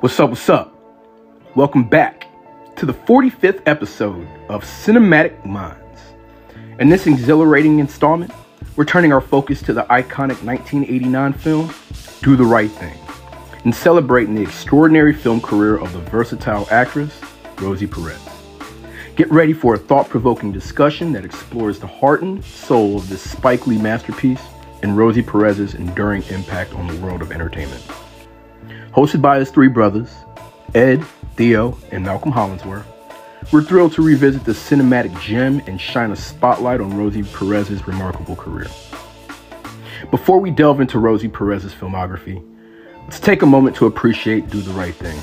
What's up? What's up? Welcome back to the 45th episode of Cinematic Minds. In this exhilarating installment, we're turning our focus to the iconic 1989 film, Do the Right Thing, and celebrating the extraordinary film career of the versatile actress, Rosie Perez. Get ready for a thought provoking discussion that explores the heart and soul of this Spike Lee masterpiece and Rosie Perez's enduring impact on the world of entertainment. Hosted by his three brothers, Ed, Theo, and Malcolm Hollingsworth, we're thrilled to revisit the cinematic gem and shine a spotlight on Rosie Perez's remarkable career. Before we delve into Rosie Perez's filmography, let's take a moment to appreciate Do the Right Thing.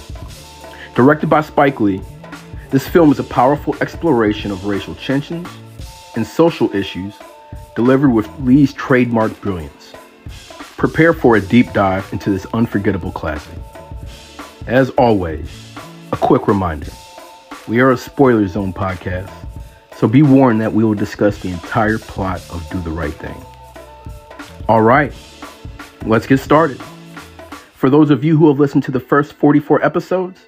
Directed by Spike Lee, this film is a powerful exploration of racial tensions and social issues delivered with Lee's trademark brilliance. Prepare for a deep dive into this unforgettable classic. As always, a quick reminder we are a spoiler zone podcast, so be warned that we will discuss the entire plot of Do the Right Thing. All right, let's get started. For those of you who have listened to the first 44 episodes,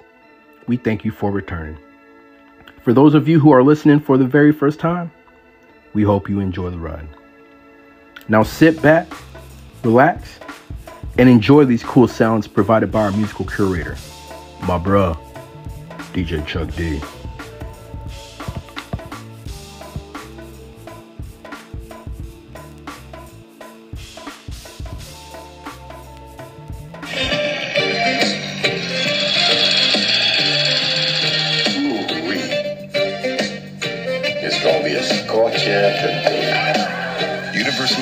we thank you for returning. For those of you who are listening for the very first time, we hope you enjoy the ride. Now sit back, relax, and enjoy these cool sounds provided by our musical curator, my bruh, DJ Chuck D. It's gonna be a scorcher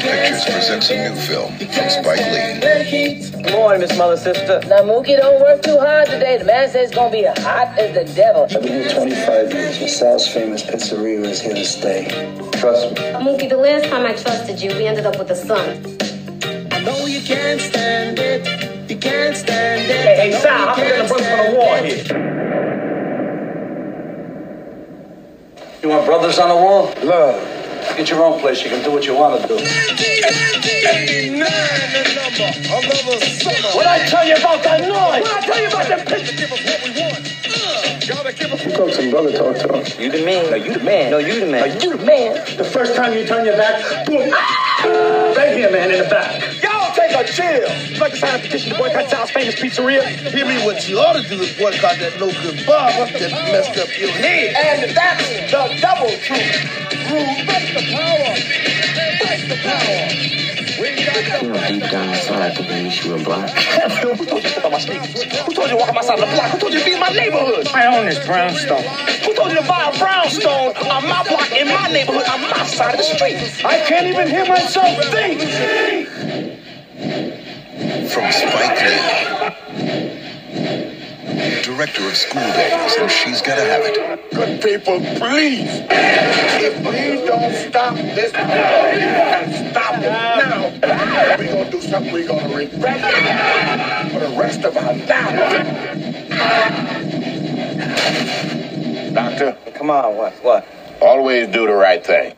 Pictures presents a new film from Spike Lee. Good morning, Miss Mother Sister. Now, Mookie, don't work too hard today. The man says it's gonna be hot as the devil. I've been here 25 years. LaSalle's famous pizzeria is here to stay. Trust me. Mookie, the last time I trusted you, we ended up with a son. No, you can't stand it. You can't stand it. Hey, hey, Sal, I'm gonna bring for the war here. You want brothers on the wall? Love. Get your own place. You can do what you want to do. What I tell you about that noise? What I tell you about that picture? Give us what we want. Uh. You talk some brother talk to him. You the man. No, you the man. No, you the man. You the man. The first time you turn your back, boom. Right here, man, in the back. Y'all a chill. You like to sign a petition to boycott Sal's famous pizzeria? Hear me, what you ought to do is boycott that no good barber that messed up your head. And that's the double truth. Fight the power. Fight the power. You know, deep down inside, I think I wish you were black. Who told you to step on my sneakers? Who told you to walk on my side of the block? Who told you to be in my neighborhood? I own this brownstone. Who told you to buy a brownstone on my block in my neighborhood on my side of the street? I can't even hear myself think. From Spike Lee. Director of School Days and She's Gotta Have It. Good people, please. If we don't stop this, and stop it now, we're gonna do something we're gonna regret it for the rest of our lives. Doctor, Come on, what? What? always do the right thing.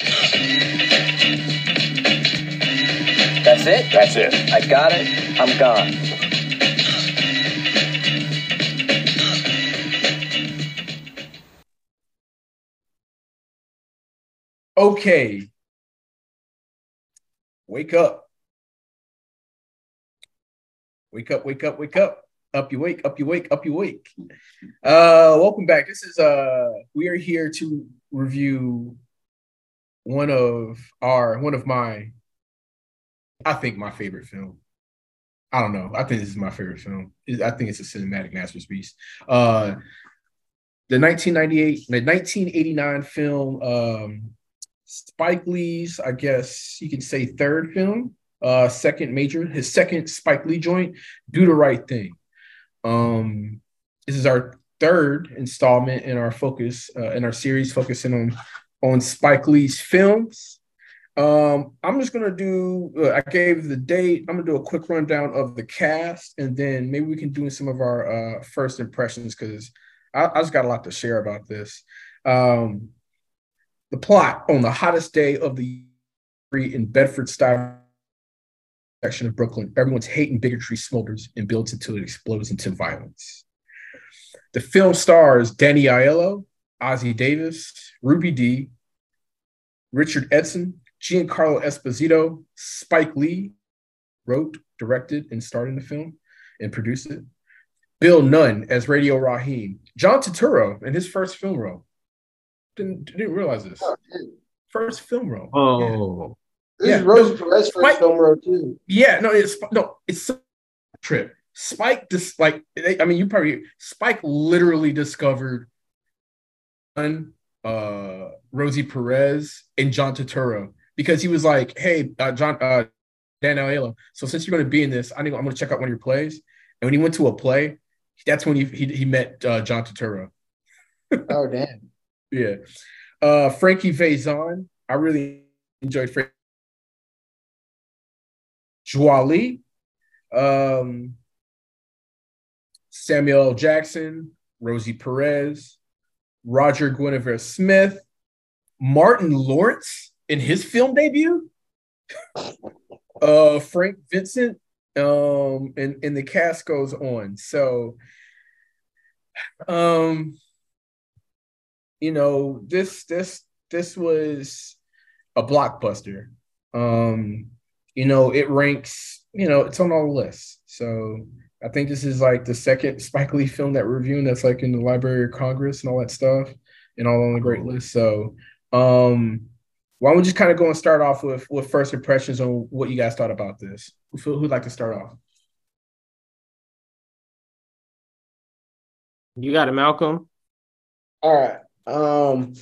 That's it? That's it. I got it. I'm gone. Okay. Wake up. Wake up, wake up, wake up. Up you wake, up you wake, up you wake. Uh welcome back. This is uh we are here to review one of our one of my I think my favorite film. I don't know. I think this is my favorite film. I think it's a cinematic masterpiece. Uh the 1998 the 1989 film um Spike Lee's, I guess you can say third film, uh, second major, his second Spike Lee joint, Do the Right Thing. Um, this is our third installment in our focus uh, in our series focusing on on Spike Lee's films. Um, I'm just gonna do. Uh, I gave the date. I'm gonna do a quick rundown of the cast, and then maybe we can do some of our uh, first impressions because I, I just got a lot to share about this. Um, the plot on the hottest day of the year in Bedford-Stuy section of Brooklyn, everyone's hate and bigotry smolders and builds until it explodes into violence. The film stars Danny Aiello, Ossie Davis, Ruby Dee, Richard Edson, Giancarlo Esposito, Spike Lee wrote, directed, and starred in the film and produced it. Bill Nunn as Radio Raheem. John Turturro in his first film role. Didn't, didn't realize this. First film role. Oh. This Yeah, is Rosie no, first film role too. Yeah, no, it's no, it's a trip. Spike just like I mean, you probably Spike literally discovered uh Rosie Perez and John Turturro because he was like, "Hey, uh, John, uh, Dan Aiello, so since you're going to be in this, I think I'm going to check out one of your plays." And when he went to a play, that's when he he, he met uh, John Turturro. Oh damn. Yeah. Uh Frankie Faison. I really enjoyed Frankie. Joie Um Samuel L. Jackson, Rosie Perez, Roger Guenveur Smith, Martin Lawrence in his film debut. uh Frank Vincent. Um and, and the cast goes on. So um you know this this this was a blockbuster um you know it ranks you know it's on all the lists so i think this is like the second spike lee film that we're reviewing that's like in the library of congress and all that stuff and all on the great list so um why don't we just kind of go and start off with with first impressions on what you guys thought about this who who'd like to start off You got it, Malcolm. All right. Um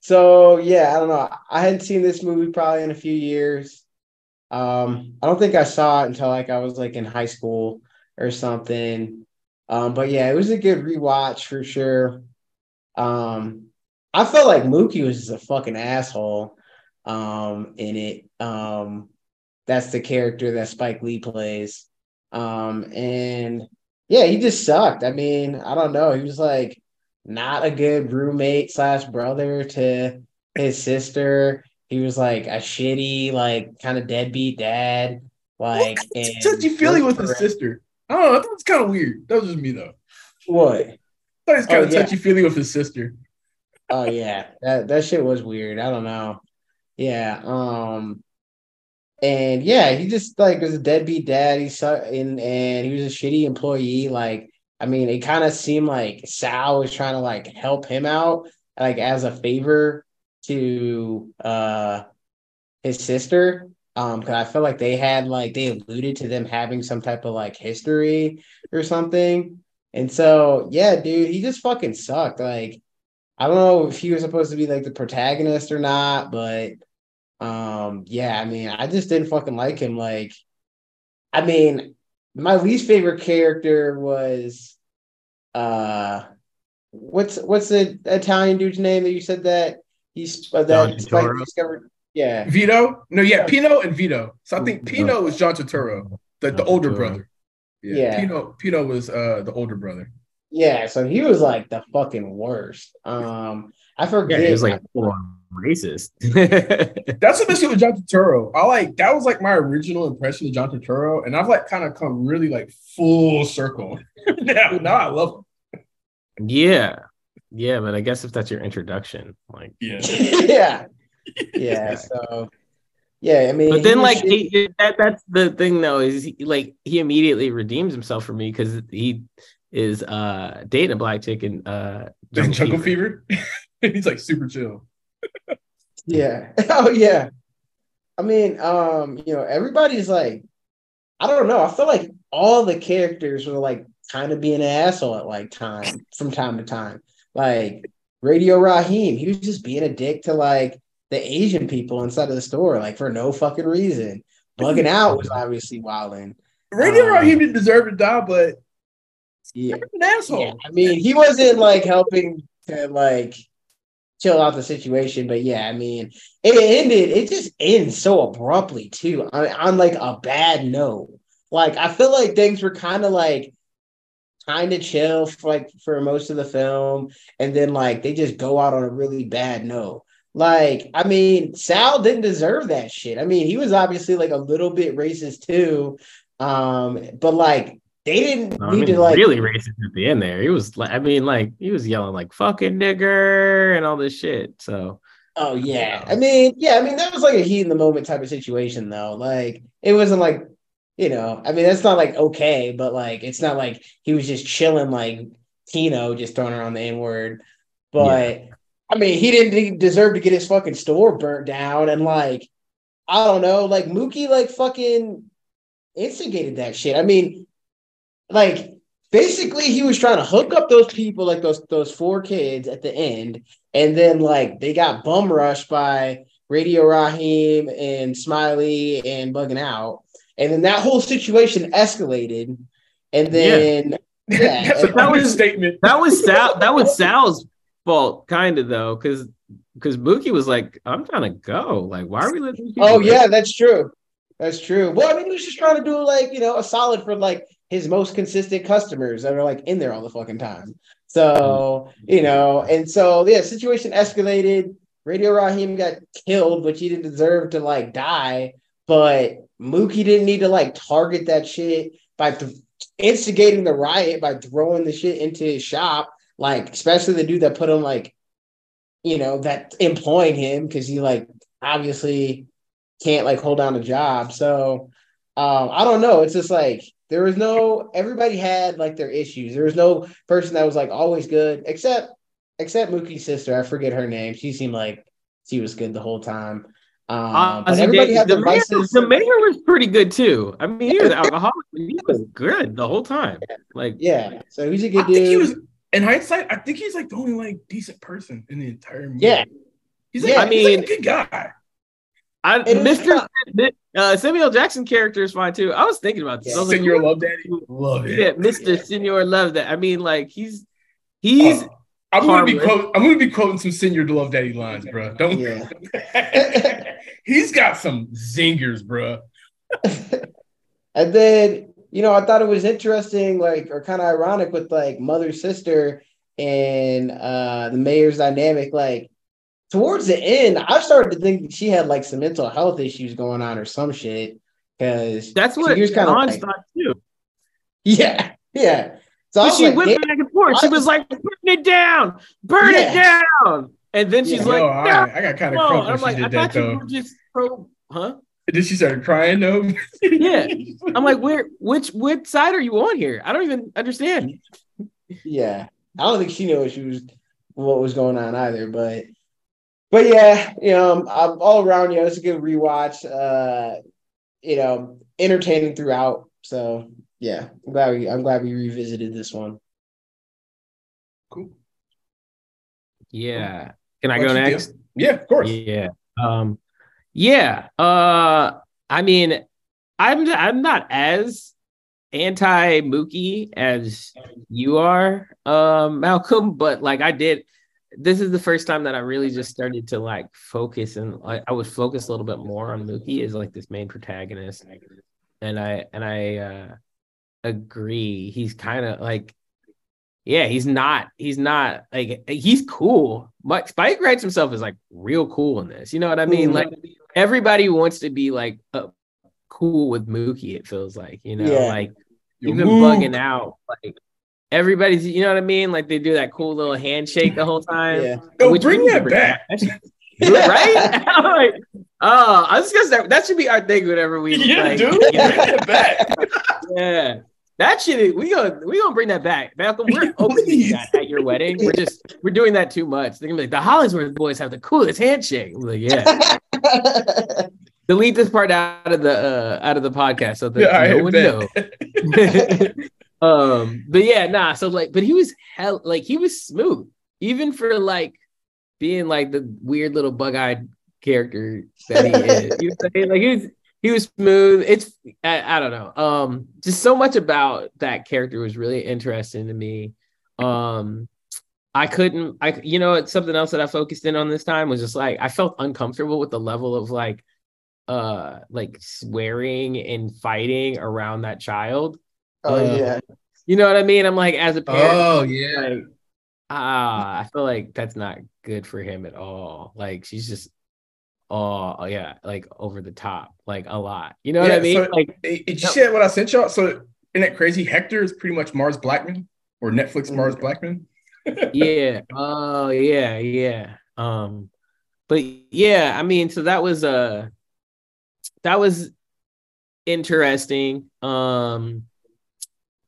so yeah, I don't know. I hadn't seen this movie probably in a few years. Um, I don't think I saw it until like I was like in high school or something. Um, but yeah, it was a good rewatch for sure. Um, I felt like Mookie was just a fucking asshole um in it. Um, that's the character that Spike Lee plays. Um, and yeah, he just sucked. I mean, I don't know. He was like not a good roommate slash brother to his sister. He was like a shitty, like kind of deadbeat dad. Like and touchy feely with his sister i don't know it was kind of weird that was just me though What? I thought he was kind Oh, of yeah. touchy feely with his sister Oh yeah, that that shit was weird. I don't know. Yeah. Um. And yeah, he just like was a deadbeat dad. He su- and and he was a shitty employee. Like, I mean, it kind of seemed like Sal was trying to like help him out, like as a favor to uh his sister. Um, because I feel like they had like they alluded to them having some type of like history or something. And so yeah, dude, he just fucking sucked. Like, I don't know if he was supposed to be like the protagonist or not, but um, yeah, I mean, I just didn't fucking like him. Like, I mean, my least favorite character was uh what's what's the Italian dude's name that you said that he's uh, that Spike discovered? Yeah. Vito? No, yeah, Pino and Vito. So I think Pino was John Turturro, the, the older brother. Yeah, Yeah. Pino Pino was uh the older brother. Yeah, so he was like the fucking worst. Um I Yeah, forget he was like racist. That's what makes it with John Turturro. I like that was like my original impression of John Turturro, and I've like kind of come really like full circle. now, now I love him. yeah. Yeah, but I guess if that's your introduction, like Yeah. yeah. Yeah, so yeah, I mean But then, he like, shit- he, that, that's the thing, though, is he, like he immediately redeems himself for me because he is uh dating a black chick in uh Jungle, Jungle Fever. He's like super chill. Yeah. Oh yeah. I mean, um, you know, everybody's like, I don't know. I feel like all the characters were like kind of being an asshole at like time from time to time. Like Radio Raheem, he was just being a dick to like the Asian people inside of the store, like for no fucking reason. Bugging out was obviously wilding. Radio Um, Raheem didn't deserve to die, but Yeah. an asshole. Yeah, I mean, he wasn't like helping to like chill out the situation, but yeah, I mean, it ended. It just ends so abruptly too, on, on like a bad note. Like I feel like things were kind of like kind of chill for like for most of the film, and then like they just go out on a really bad note. Like, I mean, Sal didn't deserve that shit. I mean, he was obviously like a little bit racist too. Um, but like they didn't No, I mean, to like really racist at the end there. He was like, I mean, like he was yelling like "fucking nigger" and all this shit. So Oh yeah. I mean, yeah, I mean that was like a heat in the moment type of situation though. Like it wasn't like, you know, I mean that's not like okay, but like it's not like he was just chilling like Pino just throwing around the N-word. But I mean, he didn't deserve to get his fucking store burnt down and like I don't know, like Mookie like fucking instigated that shit. I mean, like basically he was trying to hook up those people like those those four kids at the end and then like they got bum rushed by radio Raheem and smiley and bugging out and then that whole situation escalated and then yeah, That's a and- that was statement. that was Sal. That was Sal's fault, kind of though, because because Mookie was like, "I'm trying to go. Like, why are we letting?" oh yeah that's true that's true well i mean he was just trying to do like you know a solid for like his most consistent customers that are like in there all the fucking time so you know and so yeah situation escalated radio raheem got killed which he didn't deserve to like die but mookie didn't need to like target that shit by th- instigating the riot by throwing the shit into his shop like especially the dude that put him like you know that employing him because he like obviously can't like hold down a job. So um, I don't know. It's just like there was no everybody had like their issues. There was no person that was like always good, except except Mookie's sister. I forget her name. She seemed like she was good the whole time. Um, Uh, but everybody the, had the their mayor, vices. the mayor was pretty good too. I mean, he was alcoholic, but he was good the whole time. Like, Yeah, so he's a good think dude. he was in hindsight. I think he's like the only like decent person in the entire movie. Yeah. he's like, Yeah, I I mean, he's like a good guy. I, It Mr. Uh, Samuel Jackson character is fine too. I was thinking about this. I was like, Senor Love Daddy, love it. yeah, Mr. Senor Love that. I mean, like he's he's Oh, I'm gonna be harmless. quote, I'm gonna be quoting some Senor Love Daddy lines, bro. Don't. Yeah. he's got some zingers, bro. And then, you know, I thought it was interesting, like, or kind of ironic with like mother sister and uh the mayor's dynamic. Like, towards the end, I started to think that she had like some mental health issues going on or some shit. Cause that's what she was kind of Dawn like, thought too. yeah, yeah. So But she like, went damn, back and forth. She was like, "Burn it down, burn it down," and then she's Yeah. like, Yo, "No." I, I got kind of no." crunk I'm like, did "I that thought you though. were just pro, huh?" And then she started crying though. Yeah. I'm like, "Where? Which? Which side are you on here? I don't even understand." yeah. I don't think she knew what she was what was going on either, but but yeah, you know, I'm, I'm all around, you know, it's a good rewatch. Uh, you know, entertaining throughout. So yeah, I'm glad we I'm glad we revisited this one. cool. Yeah. Can I What go you do? next? Yeah, of course. Yeah. Um yeah. Uh I mean I'm I'm not as anti Mookie as you are, um, Malcolm, but like I did this is the first time that I really just started to like focus and I, I would focus a little bit more on Mookie as like this main protagonist. And I and I uh agree. He's kind of like yeah, he's not. He's not like he's cool. Mike Spike writes himself as like real cool in this. You know what I mean? Mhm. Like everybody wants to be like uh, cool with Mookie. It feels like you know, Yeah. like Yo, even Mook. bugging out. Like everybody's, you know what I mean? Like they do that cool little handshake the whole time. Yeah. Yo, which bring we need that back. That right? I'm like, oh, I was gonna say that should be our thing whenever we Yeah, like, dude. get Bring it back. yeah. That shit is we gonna we gonna bring that back. Malcolm, we're opening that at your wedding. We're just we're doing that too much. They're gonna be like the Hollingsworth boys have the coolest handshake. I'm like, yeah. Delete this part out of the uh out of the podcast so that Yeah, I no one bet. knows. Um, but yeah, nah. So like, but he was hell like he was smooth, even for like being like the weird little bug-eyed character that he is. You know? Like he was he was smooth. It's I, I don't know. Um, just so much about that character was really interesting to me. Um, I couldn't. I you know it's something else that I focused in on this time was just like I felt uncomfortable with the level of like uh like swearing and fighting around that child. Oh Uh, yeah. You know what I mean? I'm like as a parent, Oh yeah. like ah, I feel like that's not good for him at all. Like she's just oh yeah, like over the top, like a lot. You know what Yeah, I mean? so- like Hey, Did you see what I sent y'all? So isn't that crazy? Hector is pretty much Mars Blackmon or Netflix Mars Mm. Blackmon. yeah. Oh, yeah, yeah. Um, but yeah, I mean, so that was uh that was interesting. Um,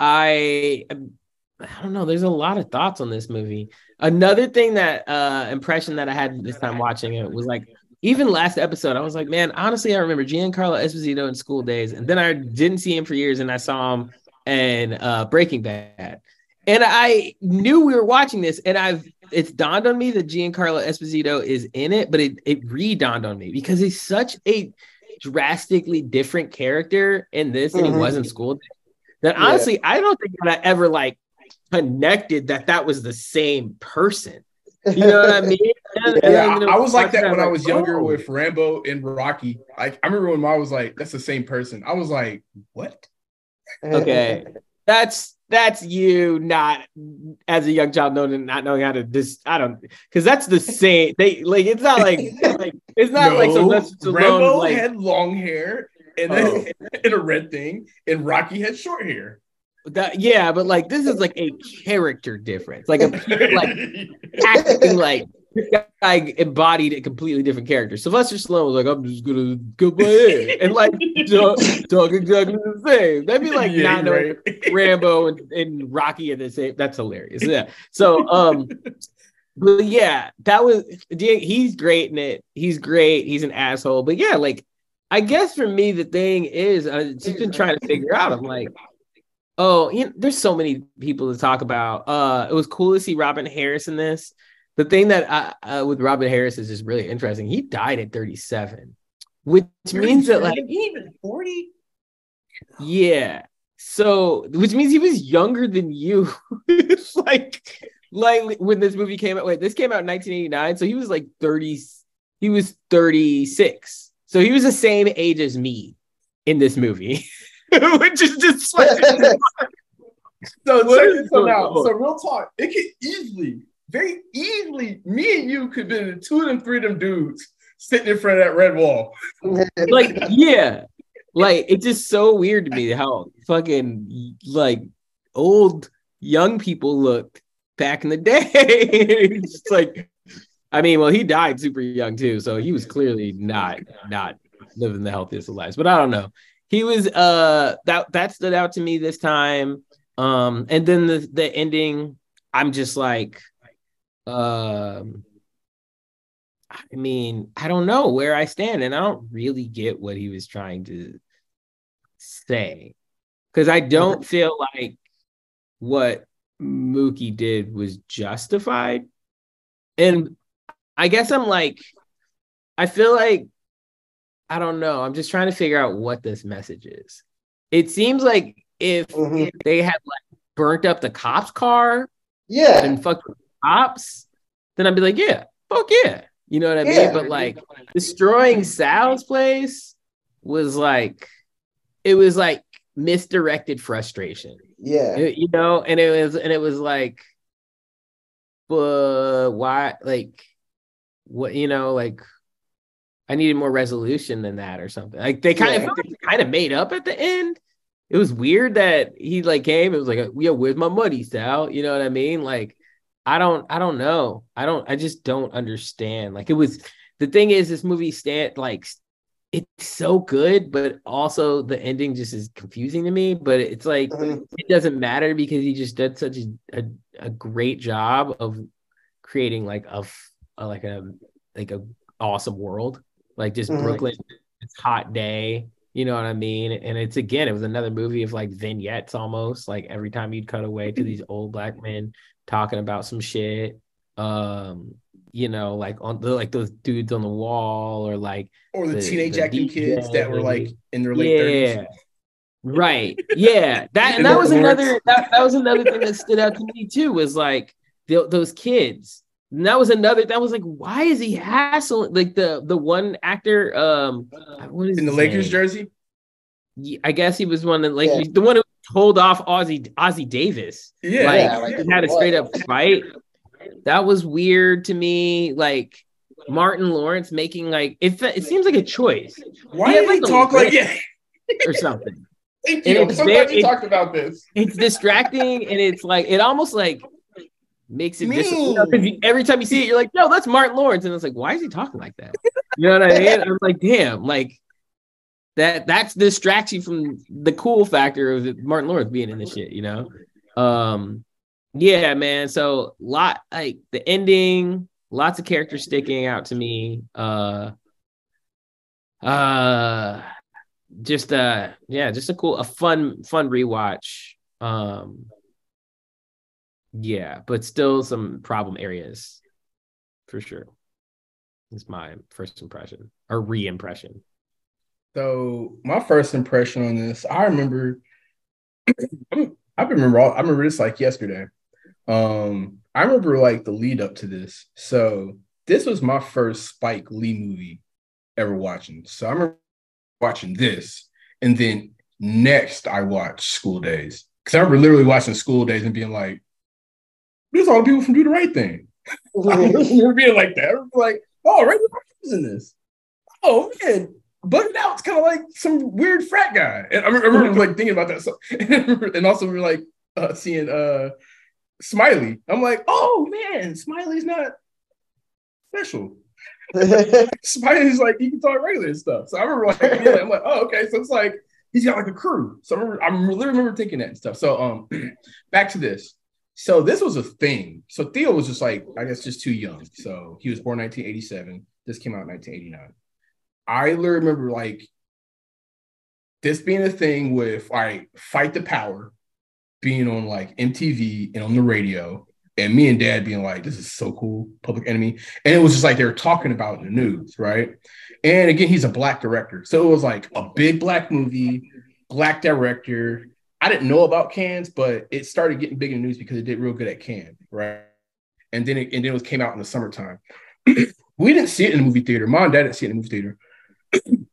I I don't know. There's a lot of thoughts on this movie. Another thing that uh impression that I had this time watching it was like even last episode, I was like, man, honestly, I remember Giancarlo Esposito in School Days, and then I didn't see him for years, and I saw him in uh, Breaking Bad, and I knew we were watching this, and I've it's dawned on me that Giancarlo Esposito is in it, but it it re-dawned on me because he's such a drastically different character in this than Mhm. he was in School Days. That Yeah. honestly, I don't think that I ever like connected that that was the same person. You know what I mean? And- and Yeah, I, I was like that watching when I was younger oh. with Rambo and Rocky. Like I remember when Ma was like, "That's the same person." I was like, "What?" okay that's that's you not as a young child knowing not knowing how to this i don't because that's the same they like it's not like like it's not like No, Sylvester Stallone, Rambo like had long hair and Oh. then and a red thing, and Rocky had short hair. that, yeah but like this is like a character difference like a like acting like guy embodied a completely different character. Sylvester Stallone was like, "I'm just gonna go my hair," and like talk, talk exactly the same. That'd be like Yeah, not knowing right. Rambo and, and Rocky at the same. That's hilarious. Yeah. So, um, but yeah, that was he's great in it. He's great. He's an asshole. But yeah, like I guess for me, the thing is, I've just been trying to figure out. I'm like, oh, you know, there's so many people to talk about. Uh, it was cool to see Robin Harris in this. The thing that I, uh, with Robin Harris is just really interesting. He died at 37, which means that like even 40. yeah. So, which means he was younger than you. it's like, like when this movie came out. Wait, this came out in 1989. So he was like 30. He was 36. So he was the same age as me in this movie, which is just So What check this one out. So real talk, it could easily, very easily, me and you could be the two of them, three of them dudes sitting in front of that red wall. like, yeah. Like, it's just so weird to me how fucking like old young people looked back in the day. it's just like, I mean, well, he died super young too, so he was clearly not not living the healthiest of lives. But I don't know. He was uh that that stood out to me this time. Um, and then the the ending, I'm just like, um, I mean, I don't know where I stand, and I don't really get what he was trying to say because I don't feel like what Mookie did was justified. And I guess I'm like, I feel like, I don't know. I'm just trying to figure out what this message is. It seems like if, Mhm. if they had like burnt up the cops' car Yeah. and fucked with the cops, then I'd be like, yeah, fuck yeah. You know what I mean? But like destroying Sal's place was like, it was like misdirected frustration. Yeah. It- you know, and it was and it was like, but why? Like, what? You know, like I needed more resolution than that or something. Like they kind Yeah. of kind of made up at the end. It was weird that he like came. It was like, yo, where's my money, Sal? You know what I mean? Like, I don't, I don't know. I don't, I just don't understand. Like, it was the thing is, this movie stand like it's so good, but also the ending just is confusing to me. But it's like Mhm. it doesn't matter because he just did such a, a, a great job of creating like a, a- like a like a awesome world. Like just Mhm. brooklyn it's hot day you know what i mean? And it's again it was another movie of like vignettes almost like every time you'd cut away to these old black men talking about some shit um you know like on the like those dudes on the wall or like Or the, The- teenage the acting kids that were like in their late yeah. 30s. right. Yeah. That And that was another that, that was another thing that stood out to me too was like the, those kids and that was another that was like why is he hassling like the the one actor um what is In the Lakers name? jersey. Yeah, I guess he was one that like Yeah. the one who told off Ossie Ossie Davis Yeah. like, Yeah, like, he had a straight up fight that was weird to me like Martin Lawrence making like it it seems like a choice Why He had, did like, he the talk like lip yeah? or something Thank And you. I'm it's so glad very- you talked about this. it's distracting and it's like it almost like makes it dis- you know, you- every time you see it, you're like, yo, that's Martin Lawrence. And it's like, why is he talking like that? You know what I mean? I'm like, damn, like that that's distracts you from the cool factor of Martin Lawrence being in this shit, you know? Um yeah, man. So lot like the ending, lots of characters sticking out to me. Uh uh just uh yeah, just a cool a fun fun rewatch. Um yeah, but still some problem areas for sure. It's my first impression or re-impression. So my first impression on this, I remember, I remember, all, I remember this like yesterday. Um, I remember like the lead up to this. So this was my first Spike Lee movie ever watching. So I remember watching this, and then next I watched School Days because I remember literally watching School Days and being like, "There's all the people from Do the Right Thing." I remember being like that. I remember like, "Oh, Ray was in this." Oh man, Bugged Out's kind of like some weird frat guy. And I remember, like thinking about that. So, and also we were like uh, seeing uh Smiley. I'm like, oh man, Smiley's not special. Smiley's like he can talk regular and stuff. So I remember like, yeah, I'm like, oh okay. So it's like he's got like a crew. So I remember, I really remember thinking that and stuff. So um, back to this. So this was a thing. So Theo was just like, I guess, just too young. So he was born 1987. This came out in 1989. I remember like this being a thing with all right, fight the power being on like MTV and on the radio, and me and dad being like, this is so cool, public enemy. And it was just like they were talking about the news, right? And again, he's a black director. So it was like a big black movie, black director. I didn't know about Cannes, but it started getting big in the news because it did real good at Cannes, right? And then it, and then it came out in the summertime. we didn't see it in the movie theater. Mom and dad didn't see it in the movie theater.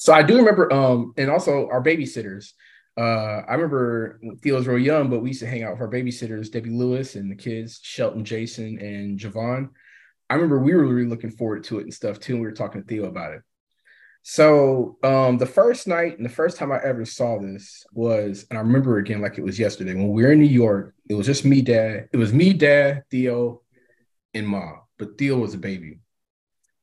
so I do remember, um, and also our babysitters. Uh, I remember Theo was real young, but we used to hang out with our babysitters, Debbie Lewis and the kids, Shelton, Jason, and Javon. I remember we were really looking forward to it and stuff too. And we were talking to Theo about it. So um, the first night and the first time I ever saw this was, and I remember again like it was yesterday when we were in New York. It was just me, dad. It was me, dad, Theo, and mom. But Theo was a baby.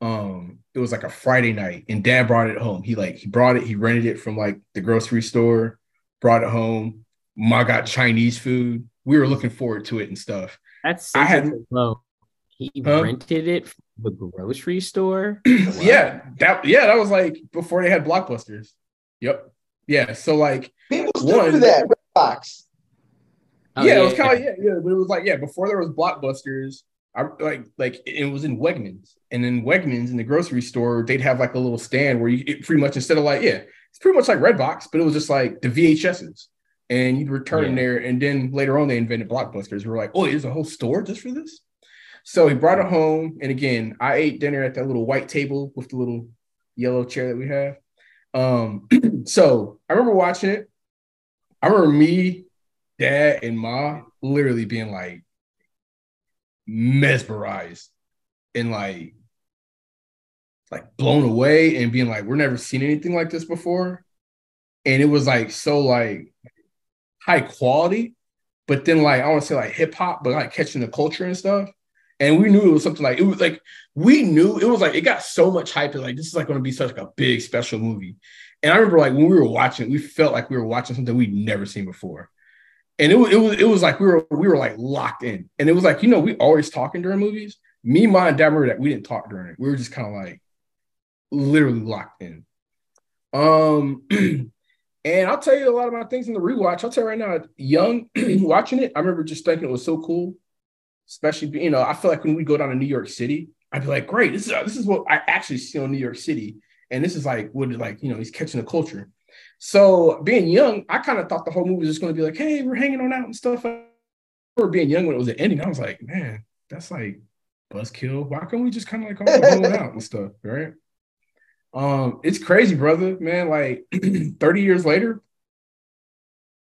Um, it was like a Friday night, and dad brought it home. He like he brought it, he rented it from like the grocery store, brought it home. Ma got Chinese food. We were looking forward to it and stuff. That's I had low. He Huh? rented it the grocery store. yeah, that yeah, that was like before they had blockbusters. Yep. Yeah. So like People still one, do that. Redbox. Oh, yeah, it was kind of yeah, yeah, but it was like yeah, before there was blockbusters, I like like it was in Wegmans, and in Wegmans in the grocery store, they'd have like a little stand where you it pretty much instead of like yeah, it's pretty much like Redbox, but it was just like the VHSs, and you'd return Yeah. there, and then later on they invented blockbusters. We were like, oh, there's a whole store just for this. So he brought it home, and again, I ate dinner at that little white table with the little yellow chair that we have. Um, so I remember watching it. I remember me, dad, and ma literally being like mesmerized and like like blown away and being like, we're never seen anything like this before. And it was like so like high quality, but then like I want to say like hip hop, but like catching the culture and stuff. And we knew it was something like it was like we knew it was like it got so much hype. that Like this is like going to be such like a big special movie. And I remember like when we were watching, we felt like we were watching something we'd never seen before. And it was it was it was like we were we were like locked in. And it was like, you know, we always talking during movies. Me, my and dad remember that we didn't talk during it. We were just kind of like literally locked in. Um and I'll tell you a lot of my things in the rewatch. I'll tell you right now, young watching it, I remember just thinking it was so cool. Especially, you know, I feel like when we go down to New York City, I'd be like, great, this is this is what I actually see on New York City. And this is like what like, you know, he's catching the culture. So being young, I kind of thought the whole movie was just going to be like, hey, we're hanging on out and stuff. Or being young when it was ending, I was like, man, that's like buzzkill. Why can't we just kind of like all hang out and stuff, right? Um, it's crazy, brother, man. Like 30 years later,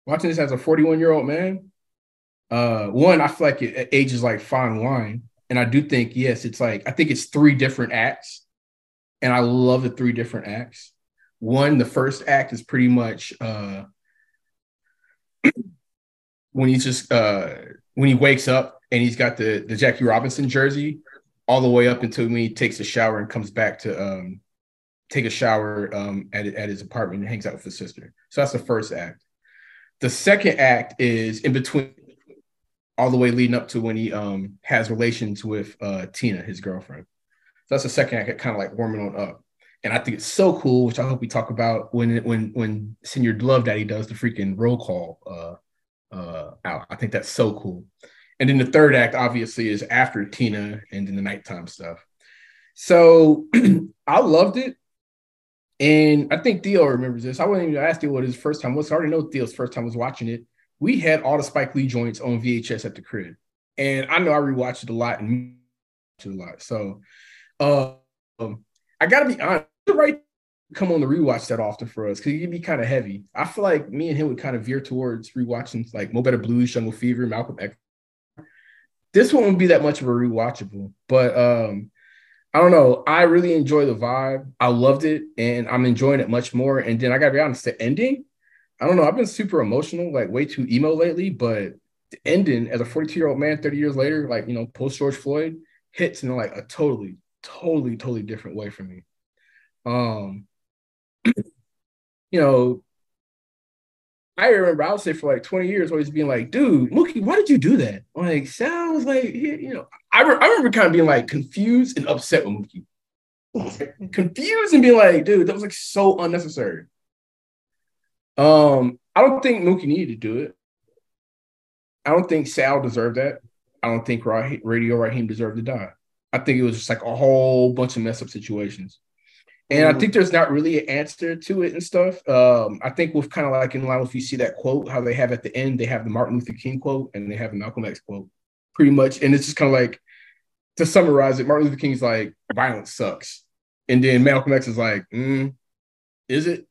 watching this as a 41 year old man. Uh, one, I feel like it, it ages like fine wine, and I do think yes, it's like I think it's three different acts, and I love the three different acts. one, the first act is pretty much uh, when he's just uh, when he wakes up and he's got the the Jackie Robinson jersey all the way up until when he takes a shower and comes back to um, take a shower um, at at his apartment and hangs out with his sister. So that's the first act. The second act is in between, all the way leading up to when he um, has relations with uh, Tina, his girlfriend. So that's the second act, kind of like warming on up. And I think it's so cool, which I hope we talk about when when when Senor Love Daddy does the freaking roll call uh, uh, out. I think that's so cool. And then the third act, obviously, is after Tina and then the nighttime stuff. So I loved it. And I think Theo remembers this. I wasn't even ask Theo what his first time was. I already know Theo's first time was watching it. We had all the Spike Lee joints on VHS at the crib. And I know I rewatched it a lot and a lot. So um, I gotta be honest, the right come on the rewatch that often for us because it can be kind of heavy. I feel like me and him would kind of veer towards rewatching like Mo Better Blues, Jungle Fever, Malcolm X. This one won't be that much of a rewatchable, but um, I don't know. I really enjoy the vibe. I loved it, and I'm enjoying it much more. And then I gotta be honest, the ending. I don't know. I've been super emotional, like way too emo lately, but the ending as a 42 year old man, 30 years later, like you know, post George Floyd, hits in like a totally, totally, totally different way for me. Um, you know, I remember I would say for like 20 years always being like, dude, Mookie, why did you do that? Like, was like, you know, I, re- I remember kind of being like confused and upset with Mookie. confused and being like, dude, that was like so unnecessary. Um, I don't think Mookie needed to do it. I don't think Sal deserved that. I don't think Radio Raheem deserved to die. I think it was just like a whole bunch of mess up situations. And I think there's not really an answer to it and stuff. Um, I think with kind of like in line with you see that quote, how they have at the end, they have the Martin Luther King quote and they have the Malcolm X quote, pretty much. And it's just kind of like to summarize it, Martin Luther King's like, violence sucks. And then Malcolm X is like, mm, is it?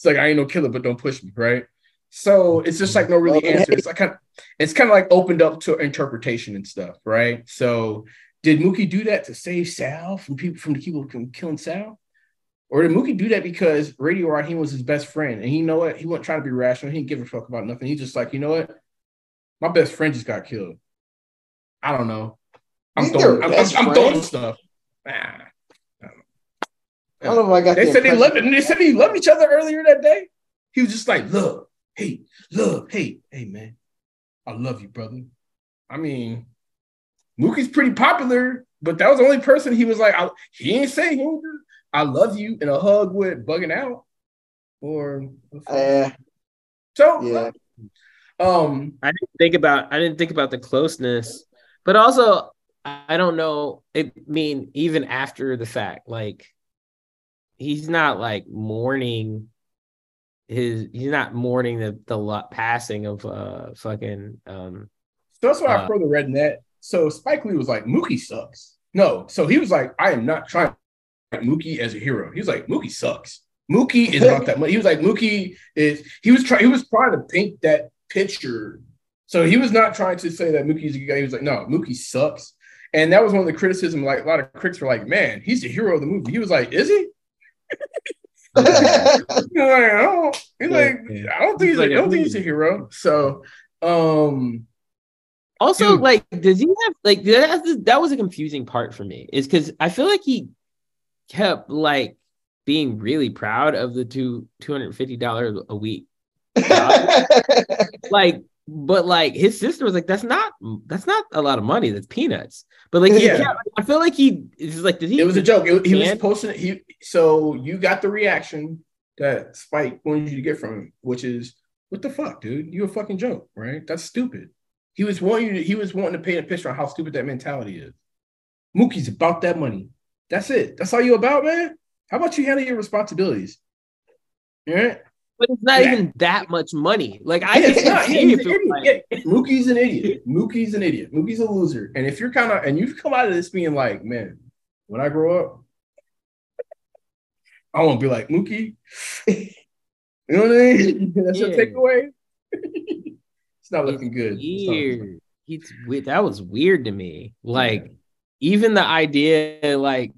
It's like I ain't no killer, but don't push me, right? So it's just like no really answer. It's like kind of it's kind of like opened up to interpretation and stuff, right? So did Mookie do that to save Sal from people from the people from killing Sal? Or did Mookie do that because Radio Raheem was his best friend? And he know what? He wasn't trying to be rational. He didn't give a fuck about nothing. He's just like, you know what? My best friend just got killed. I don't know. I'm throwing, I'm, I'm, I'm throwing stuff. Nah, I don't know. I don't know if I got. They the said they loved it. And they said they loved each other earlier that day. He was just like, love, hey, love, hey, Hey man, I love you, brother. I mean, Mookie's pretty popular, but that was the only person he was like, I, he ain't say he ain't I love you in a hug with bugging out. Or uh, so yeah. Um I didn't think about I didn't think about the closeness, but also I don't know. I mean, even after the fact, like he's not like mourning his he's not mourning the the passing of uh fucking um so that's why uh, I further read that so Spike Lee was like, Mookie sucks. No, so he was like, I am not trying Mookie as a hero. He was like, Mookie sucks. Mookie is not that much. He was like, Mookie is. He was trying. He was trying to paint that picture. So he was not trying to say that Mookie's a guy. He was like, no, Mookie sucks. And that was one of the criticism. Like a lot of critics were like, man, he's the hero of the movie. He was like, is he? like, I don't, he's like, I don't think he's, like, I don't think he's a hero. So, um, also, Dude. like, does he have like that? That was a confusing part for me. Is because I feel like he kept like being really proud of the two two hundred fifty dollars a week. like, but like his sister was like, "That's not that's not a lot of money. That's peanuts." But like, yeah, I feel like he is like, did he? It was a joke. It, he was posting. It. He so you got the reaction that Spike wanted you to get from him, which is, "What the fuck, dude? You a fucking joke, right? That's stupid." He was wanting to, he was wanting to paint a picture on how stupid that mentality is. Mookie's about that money. That's it. That's all you about, man. How about you handle your responsibilities? Yeah. But it's not yeah. even that much money. Like I yeah, not, yeah, he's an idiot. Yeah. Mookie's an idiot. Mookie's an idiot. Mookie's a loser. And if you're kind of and you've come out of this being like, man, when I grow up, I won't be like Mookie. you know what I mean? That's yeah. your takeaway. It's not looking good. Weird. It's weird. That was weird to me. Like, yeah. even the idea, like,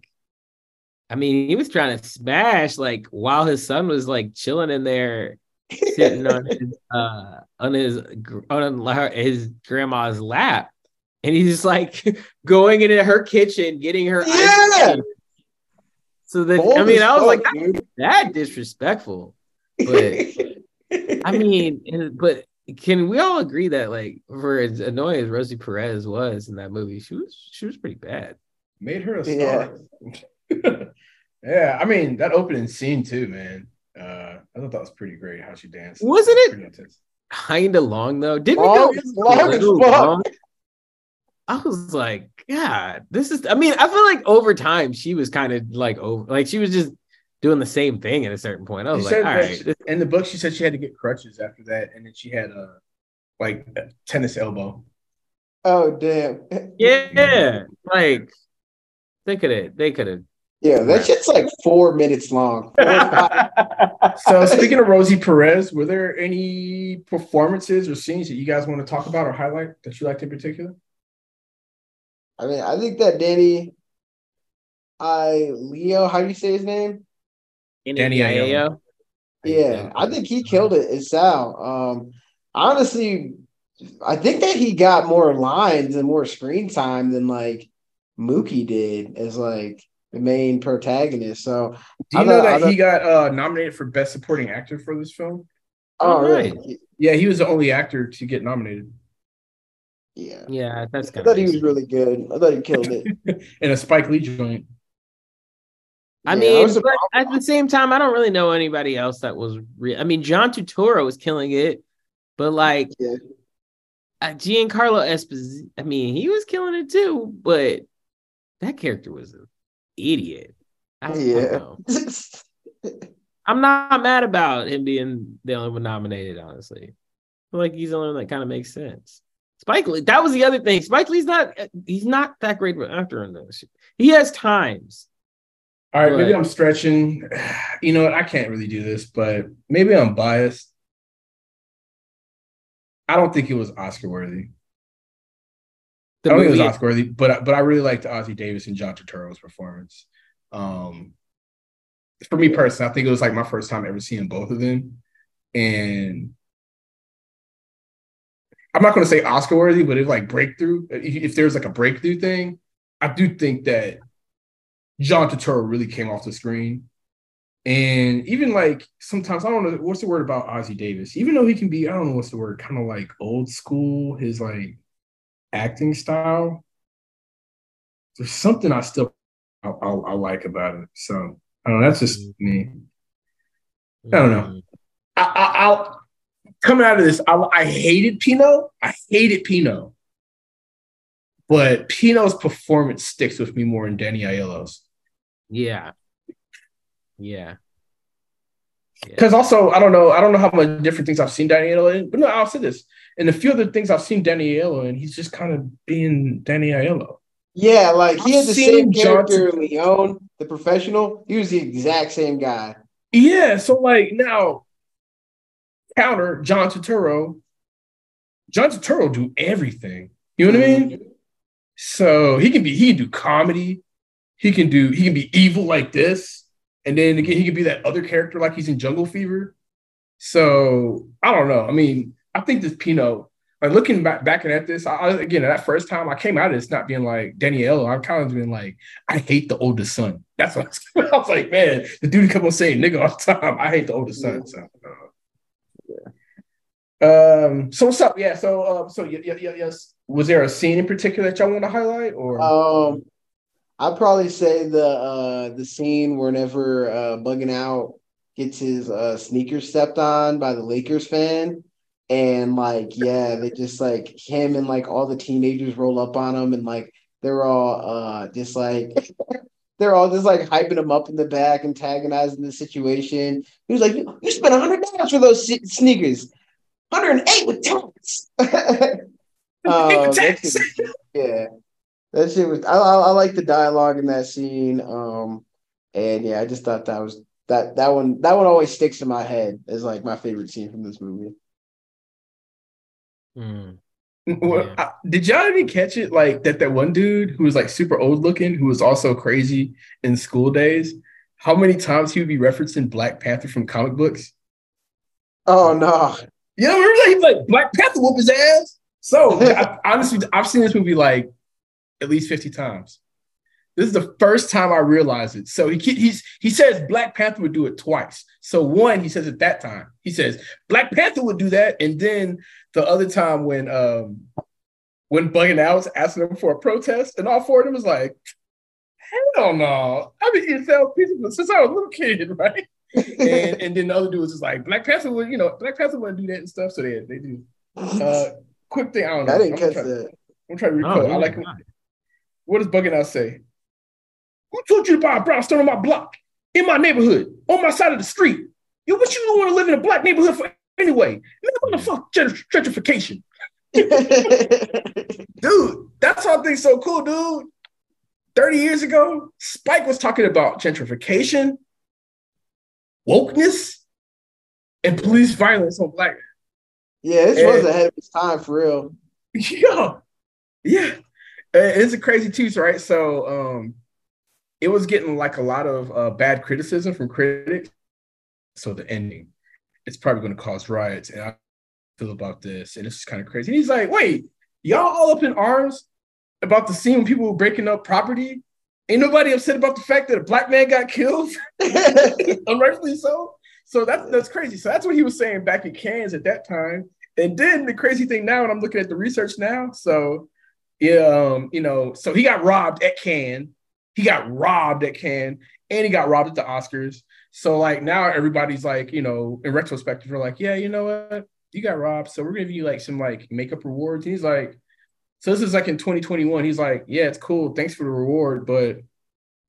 I mean, he was trying to smash like while his son was like chilling in there, sitting on his uh on his on his grandma's lap, and he's just like going into her kitchen, getting her Yeah. So that Bold I mean, I was like, fuck, that's dude. that disrespectful. But I mean, but can we all agree that like for as annoying as Rosie Perez was in that movie, she was she was pretty bad. Made her a star. Yeah. I mean that opening scene too, man. Uh, I thought that was pretty great how she danced. Wasn't it? Pretty. Kind of long though. Didn't Long- it go long as fuck. long? I was like, God, this is. I mean, I feel like over time she was kind of like over, like she was just doing the same thing at a certain point. I She was like, said all that right, she- in the book, she said she had to get crutches after that, and then she had a like a tennis elbow. Oh damn. yeah, like they could have, they could have. Yeah, that shit's like four minutes long. Four so speaking of Rosie Perez, were there any performances or scenes that you guys want to talk about or highlight that you liked in particular? I mean, I think that Danny, I Leo, how do you say his name? Danny Aiello. Yeah, I think he killed it as Sal. Um, honestly, I think that he got more lines and more screen time than like Mookie did as like the main protagonist. So Do you I know thought- that thought- he got uh, nominated for Best Supporting Actor for this film? oh, Oh, really? nice. Yeah, he was the only actor to get nominated Yeah. Yeah, that's good. I kind thought he was really good. I thought he killed it. in a Spike Lee joint. I Yeah, mean, was but at the same time, I don't really know anybody else that was real. I mean, John Turturro was killing it, but like Yeah. uh, Giancarlo Esposito, I mean, he was killing it too, but that character was an idiot. I Yeah. know. I'm not mad about him being the only one nominated, honestly. Like he's the only one that kind of makes sense. Spike Lee, that was the other thing. Spike Lee's not uh, he's not that great of an actor in this. He has times. All right, maybe I'm stretching. You know what? I can't really do this, but maybe I'm biased. I don't think it was Oscar worthy. The I don't think it was Oscar worthy, but but I really liked Ossie Davis and John Turturro's performance. Um, for me personally, I think it was like my first time ever seeing both of them, and I'm not going to say Oscar worthy, but if like breakthrough, if, if there's like a breakthrough thing, I do think that John Turturro really came off the screen. And even like sometimes I don't know what's the word about Ossie Davis. Even though he can be, I don't know what's the word, kind of like old school. His like acting style. There's something I still I, I, I like about it. So I don't know. That's just mm-hmm. me. I don't know. Mm-hmm. I, I, I'll coming out of this. I, I hated Pino. I hated Pino. But Pino's performance sticks with me more than Danny Aiello's. Yeah. Yeah. Because also, I don't know, I don't know how much different things I've seen Danny Aiello in, but no, I'll say this. In a few other things I've seen Danny Aiello in, he's just kind of being Danny Aiello. Yeah, like he had the same seen John character in Leon, the professional. He was the exact same guy. Yeah, so like now, counter John Turturro. John Turturro do everything. You know what I mean? Mm-hmm. So he can be he can do comedy, he can do he can be evil like this, and then again he could be that other character like he's in Jungle Fever. So I don't know. I mean, I think this Pino, like looking back back at this, I, again that first time I came out of this not being like Danielle, I'm kind of being like, I hate the oldest son. That's what I was, I was like, man, the dude kept on saying nigga all the time. I hate the oldest son. So, uh, um, so what's up? Yeah, so uh, so yeah, yeah, yeah, yes. Was there a scene in particular that y'all want to highlight, or Um, I'd probably say the uh the scene whenever uh bugging out gets his uh sneakers stepped on by the Lakers fan. And like, yeah, they just like him and like all the teenagers roll up on him and like they're all uh just like they're all just like hyping him up in the back, antagonizing the situation. He was like, You, you spent a hundred dollars for those se- sneakers, 108 with tax. Um, that shit was- yeah, that shit was. I, I, I like the dialogue in that scene. Um, and yeah, I just thought that was that that one. That one always sticks in my head as like my favorite scene from this movie. Well, I- did y'all even catch it? Like that that one dude who was like super old looking, who was also crazy in School Daze. how many times he would be referencing Black Panther from comic books. Oh no. Yeah, remember that? He's like Black Panther whoop his ass. So I, honestly, I've seen this movie like at least 50 times. This is the first time I realized it. So he he's he says Black Panther would do it twice. So one, he says at that time, he says Black Panther would do that, and then the other time when um when Bugging Out was asking him for a protest, and all four of them was like, hell no. I've been eating Sal's pizza since I was a little kid, right? and and then the other dude was just like Black Panther would, you know, Black Panther would do that and stuff. So they they do. Uh quick thing, I don't know. I didn't I'm catch trying, that. I'm trying to recall. Oh, I like what does Bugging Out say? Who told you to buy a brownstone on my block? In my neighborhood, on my side of the street. You what you want to live in a black neighborhood for anyway? Man, what the mm. fuck gentrification? dude, that's why I think so cool, dude. 30 years ago, Spike was talking about gentrification, wokeness, and police violence on black. Yeah, this And- was ahead of its time for real. Yeah, yeah. It's a crazy too, right? So, um, it was getting like a lot of uh, bad criticism from critics. So the ending, it's probably going to cause riots, and I feel about this, and it's kind of crazy. And he's like, "Wait, y'all all up in arms about the scene when people were breaking up property? Ain't nobody upset about the fact that a black man got killed, unrightfully so." So that's that's crazy. So that's what he was saying back in Cannes at that time. And then the crazy thing now, and I'm looking at the research now. So, yeah, um, you know, so he got robbed at Cannes. He got robbed at Cannes, and he got robbed at the Oscars. So like now everybody's like, you know, in retrospective, we're like, yeah, you know what, you got robbed, so we're gonna give you like some like makeup rewards. And he's like, so this is like in 2021. He's like, yeah, it's cool, thanks for the reward, but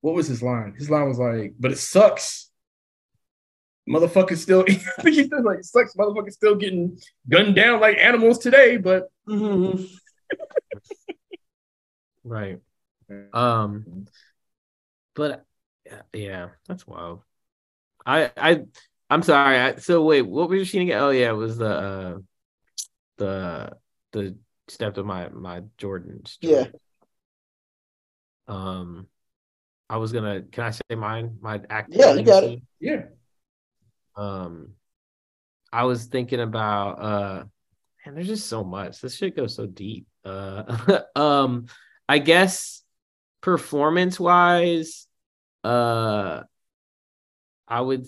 what was his line? His line was like, but it sucks. Motherfuckers still, like, sucks. Motherfuckers still getting gunned down like animals today, but Right. Um, but yeah, yeah, that's wild. I I I'm sorry. I, so wait, what were you shooting at? Oh yeah, it was the uh the the step of my my Jordans. Yeah. Um, I was gonna. Can I say mine? My act. Yeah, you got it. yeah. Um, I was thinking about uh, man, there's just so much. This shit goes so deep. Uh, um, I guess performance wise, uh, I would.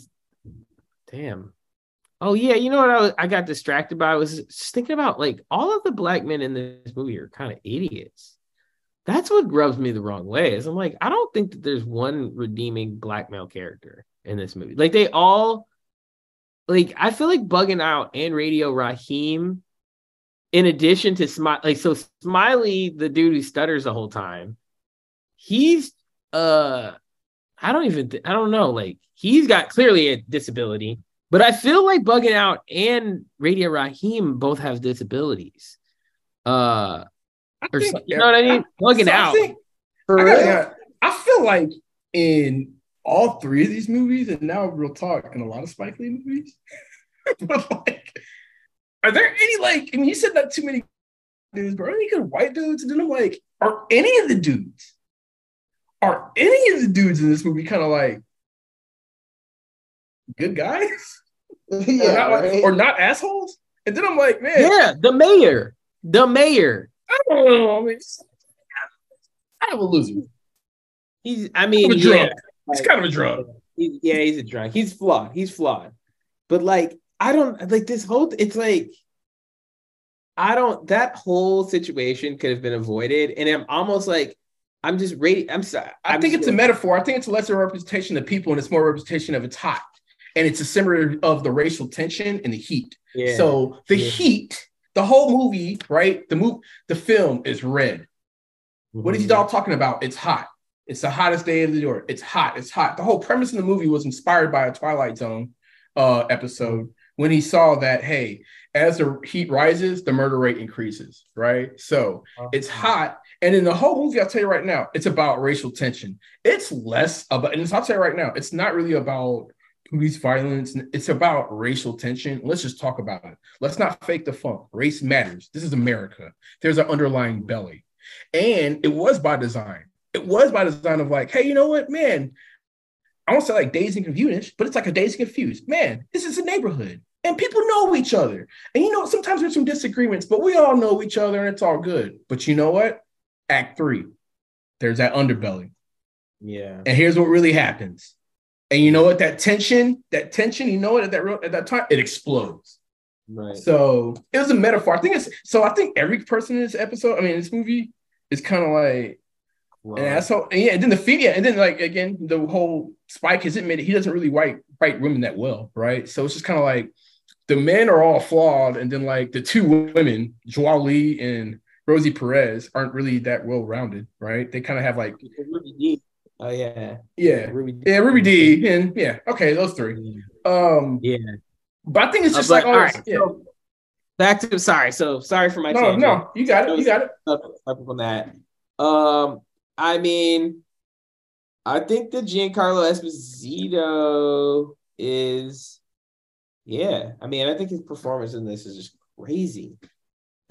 Damn. Oh yeah, you know what I was, I got distracted by? I was just thinking about like all of the black men in this movie are kind of idiots. That's what rubs me the wrong way. Is I'm like, I don't think that there's one redeeming black male character in this movie. Like they all like I feel like bugging out and Radio Raheem, in addition to Smiley, like so Smiley, the dude who stutters the whole time, he's uh I don't even th- I don't know, like he's got clearly a disability, but I feel like bugging out and Radio Raheem both have disabilities. Uh or think- so- you know what I mean? Bugging So I out. think- For I, gotta real? I feel like in all three of these movies, and now real talk, in a lot of Spike Lee movies, but like, are there any like? I mean, you said not too many dudes, but are there any good white dudes? And then I'm like, are any of the dudes? Are any of the dudes in this movie kind of like good guys? or, yeah, not, like- right? or not assholes? And then I'm like, man, Yeah, the mayor. The mayor. Oh, I don't know. I mean, kind of a loser. He's I mean, Kind of a drunk. He's kind of a drunk. He, yeah, he's a drunk. He's flawed. He's flawed. But like, I don't like this whole. It's like, I don't. That whole situation could have been avoided, and I'm almost like, I'm just ready. I'm sorry. I I'm think just- it's a metaphor. I think it's a lesser representation of people and it's more representation of it's hot. And it's a symbol of the racial tension and the heat. Yeah. So the Yeah. heat, the whole movie, right? The move, the film is red. What is he all talking about? It's hot. It's the hottest day of the year. It's hot. It's hot. The whole premise in the movie was inspired by a Twilight Zone uh, episode when he saw that, hey, as the heat rises, the murder rate increases, right? So it's hot. And in the whole movie, I'll tell you right now, it's about racial tension. It's less about, and I'll tell you right now, it's not really about police violence. It's about racial tension. Let's just talk about it. Let's not fake the funk. Race matters. This is America. There's an underlying belly. And it was by design. It was by design of like, hey, you know what, man? I won't say like dazed and confused, but it's like a dazed and confused. Man, this is a neighborhood and people know each other. And you know, sometimes there's some disagreements, but we all know each other and it's all good. But you know what? Act three, there's that underbelly. Yeah. And here's what really happens. And you know what? That tension, that tension, you know what? At that at that time, it explodes. Right. So it was a metaphor. I think it's so. I think every person in this episode, I mean, this movie, is kind of like Wow. and that's how, and yeah, and then the feed, yeah, and then like again, the whole Spike has admitted he doesn't really write write women that well, right? So it's just kind of like the men are all flawed, and then like the two women, Joie Lee and Rosie Perez, aren't really that well rounded, right? They kind of have like Ruby Dee. Oh yeah. yeah, Ruby Dee. yeah, Ruby Dee, and yeah, okay, those three. Um, Yeah. but I think it's Uh, just but, like all all right, right, yeah. so back to sorry. So sorry for my No, tangent. no, you got it, you got it. Up, up on that. Um, I mean, I think that Giancarlo Esposito is, yeah. I mean, I think his performance in this is just crazy.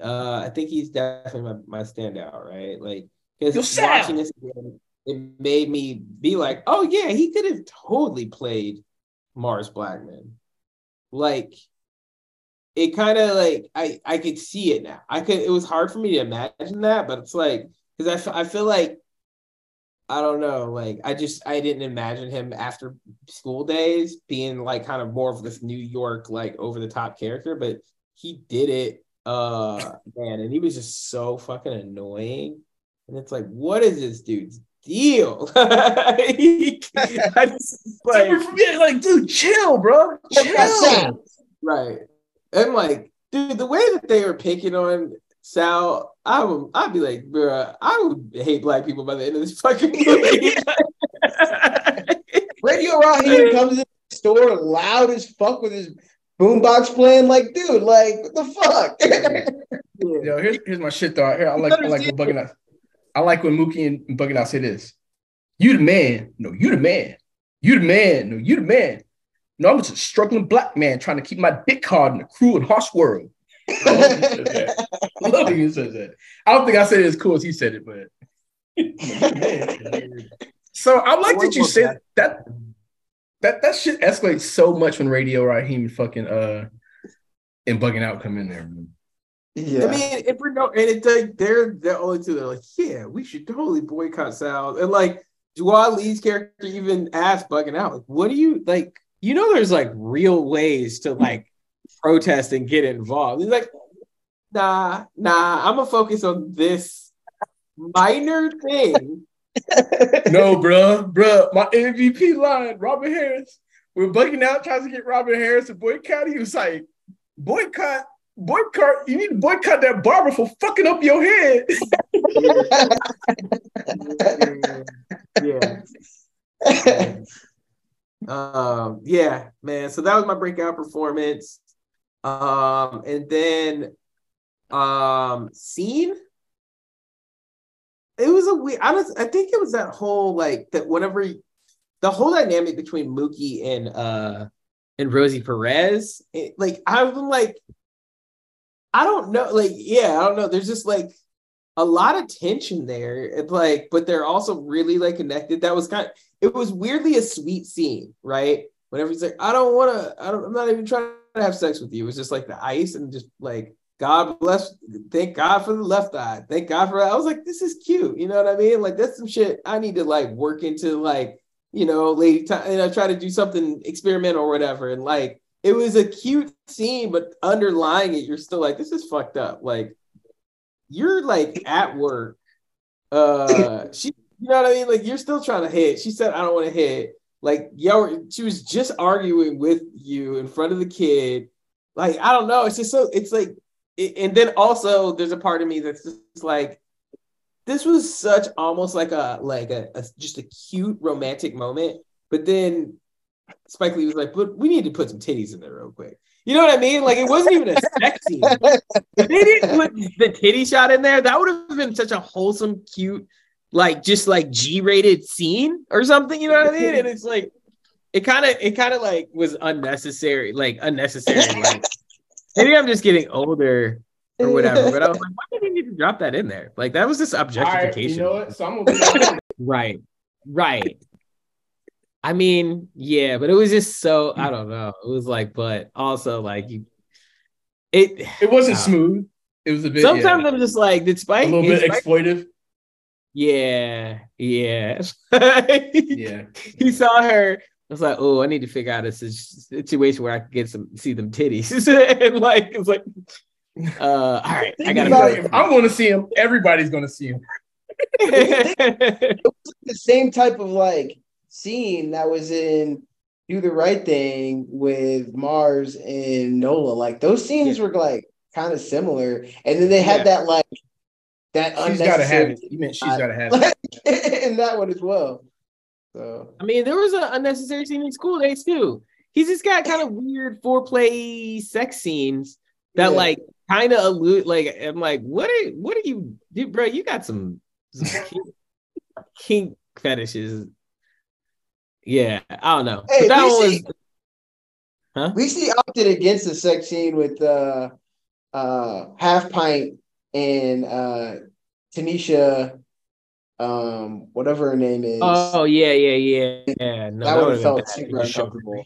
Uh, I think he's definitely my, my standout, right? Like, because watching this again, it made me be like, oh yeah, he could have totally played Mars Blackmon. Like, it kind of like I I could see it now. I could. It was hard for me to imagine that, but it's like because I, f- I feel like I don't know. Like I just I didn't imagine him after School Daze being like kind of more of this New York like over the top character, but he did it. Uh man, and he was just so fucking annoying. And it's like, what is this dude's deal? I just like, like, dude, chill, bro, chill. Right. And like, dude, the way that they were picking on Sal, I would I'd be like, bro, I would hate black people by the end of this fucking movie. Radio Raheem comes in the store loud as fuck with his boombox playing. Like, dude, like, what the fuck? Yo, here's, here's my shit though. Here, I like I like when Bugging Out. I like when Mookie and Bugging Out say this. You the man. No, you the man. You the man. No, you the man. No, I'm just a struggling black man trying to keep my dick hard in a cruel and harsh world. I love when he says that. I love when he that. I don't think I said it as cool as he said it, but so I like that you said that that that shit escalates so much when Radio Raheem and fucking uh and bugging out come in there. man. yeah. I mean, if we're no, and it's like they're the only two that are like, yeah, we should totally boycott Sal. And like Joie Lee's character even asked bugging out, like, what do you like? You know, there's like real ways to like protest and get involved. He's like, nah, nah, I'm gonna focus on this minor thing. no, bruh, bruh, my MVP line, Robert Harris. When bugging out tries to get Robert Harris to boycott, he was like, boycott, boycott, you need to boycott that barber for fucking up your head. yeah. um, yeah, man. So that was my breakout performance. Um, and then um scene. It was a weird. I. I think it was that whole like that. Whatever the whole dynamic between Mookie and uh and Rosie Perez. It, like I'm like, I don't know. Like, yeah, I don't know. There's just like a lot of tension there. Like, but they're also really like connected. That was kind. Of, it was weirdly a sweet scene, right? Whenever he's like, I don't want to. I don't. I'm not even trying have sex with you. It was just like the ice and just like God bless. Thank God for the left eye. Thank God for. that. I was like, this is cute. You know what I mean? Like that's some shit I need to like work into. Like you know, lady time. You know, try to do something experimental or whatever. And like it was a cute scene, but underlying it, you're still like, this is fucked up. Like you're like at work. Uh, she. You know what I mean? Like you're still trying to hit. She said, I don't want to hit. Like yo, she was just arguing with you in front of the kid. Like I don't know. It's just so. It's like and then also there's a part of me that's just like this was such almost like a like a, a, just a cute romantic moment but then spike lee was like but we need to put some titties in there real quick you know what i mean like it wasn't even a sex scene if they didn't put the titty shot in there that would have been such a wholesome cute like just like g-rated scene or something you know what i mean and it's like it kind of it kind of like was unnecessary like unnecessary like Maybe I'm just getting older or whatever, but I was like, why did you need to drop that in there? Like that was just objectification. All right, you know what? So I'm gonna right, right. I mean, yeah, but it was just so I don't know. It was like, but also like you, it It wasn't uh, smooth. It was a bit. Sometimes yeah, I'm just like, did a little bit did Spike- exploitive. Yeah, yeah. Yeah. he saw her. I was like, oh, I need to figure out a situation where I can get some see them titties. and like it's like, uh, all right, I gotta If I'm going to see him. Everybody's going to see him. go. the same type of like scene that was in Do the Right Thing with Mars and Nola. Like those scenes were like kind of similar, and then they had Yeah. that like that She's gotta have it. You meant she's got to have it. in that one as well. So I mean, there was an unnecessary scene in School Daze too. He's just got kind of weird foreplay sex scenes that Yeah. like kind of allude. Like I'm like, what are what are you, dude, bro? You got some, some kink, kink fetishes. Yeah, I don't know. Hey, but that one was Huh? we see opted against the sex scene with uh uh half pint and uh Tanisha um whatever her name is. Oh yeah, yeah, yeah, yeah. No, That would've would've felt been super uncomfortable.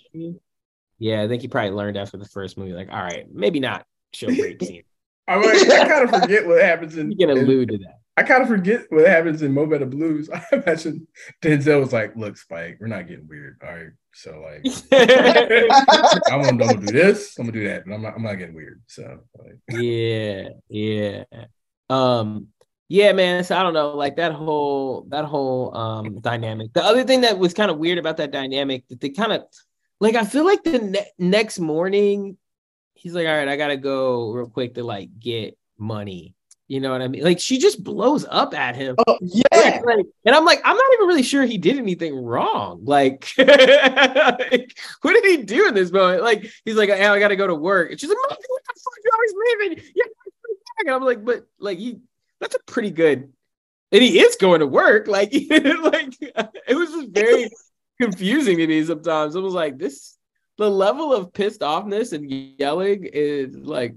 Yeah, I think he probably learned after the first movie. Like, all right, maybe not show rape scene. I, mean, I kind of forget what happens in. You can in- allude to that. I kind of forget what happens in Mo Better Blues. I imagine Denzel was like, "Look, Spike, we're not getting weird. All right, so like, I'm gonna, I'm gonna do this. I'm gonna do that, but I'm not. I'm not getting weird. So like, yeah, yeah. Um, yeah, man. So I don't know, like that whole that whole um dynamic. The other thing that was kind of weird about that dynamic that they kind of like I feel like the ne- next morning he's like, all right, I gotta go real quick to like get money. You know what I mean? Like she just blows up at him. Oh, yeah. Like, and I'm like, I'm not even really sure he did anything wrong. Like, like, what did he do in this moment? Like, he's like, I gotta go to work. And she's like, what the fuck? You're always leaving. Yeah, and I'm like, but like, he that's a pretty good. And he is going to work. Like, like it was just very confusing to me sometimes. I was like, this the level of pissed offness and yelling is like,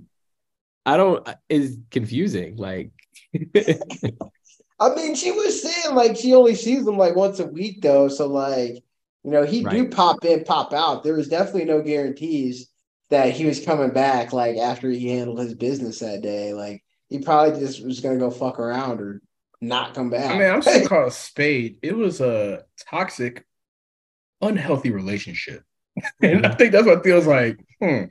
I don't is confusing. Like, I mean, she was saying like she only sees them like once a week though, so like you know he do pop in, pop out. There was definitely no guarantees that he was coming back like after he handled his business that day. Like he probably just was gonna go fuck around or not come back. I mean, I'm still called a spade. It was a toxic, unhealthy relationship, and I think that's what feels like. Hmm.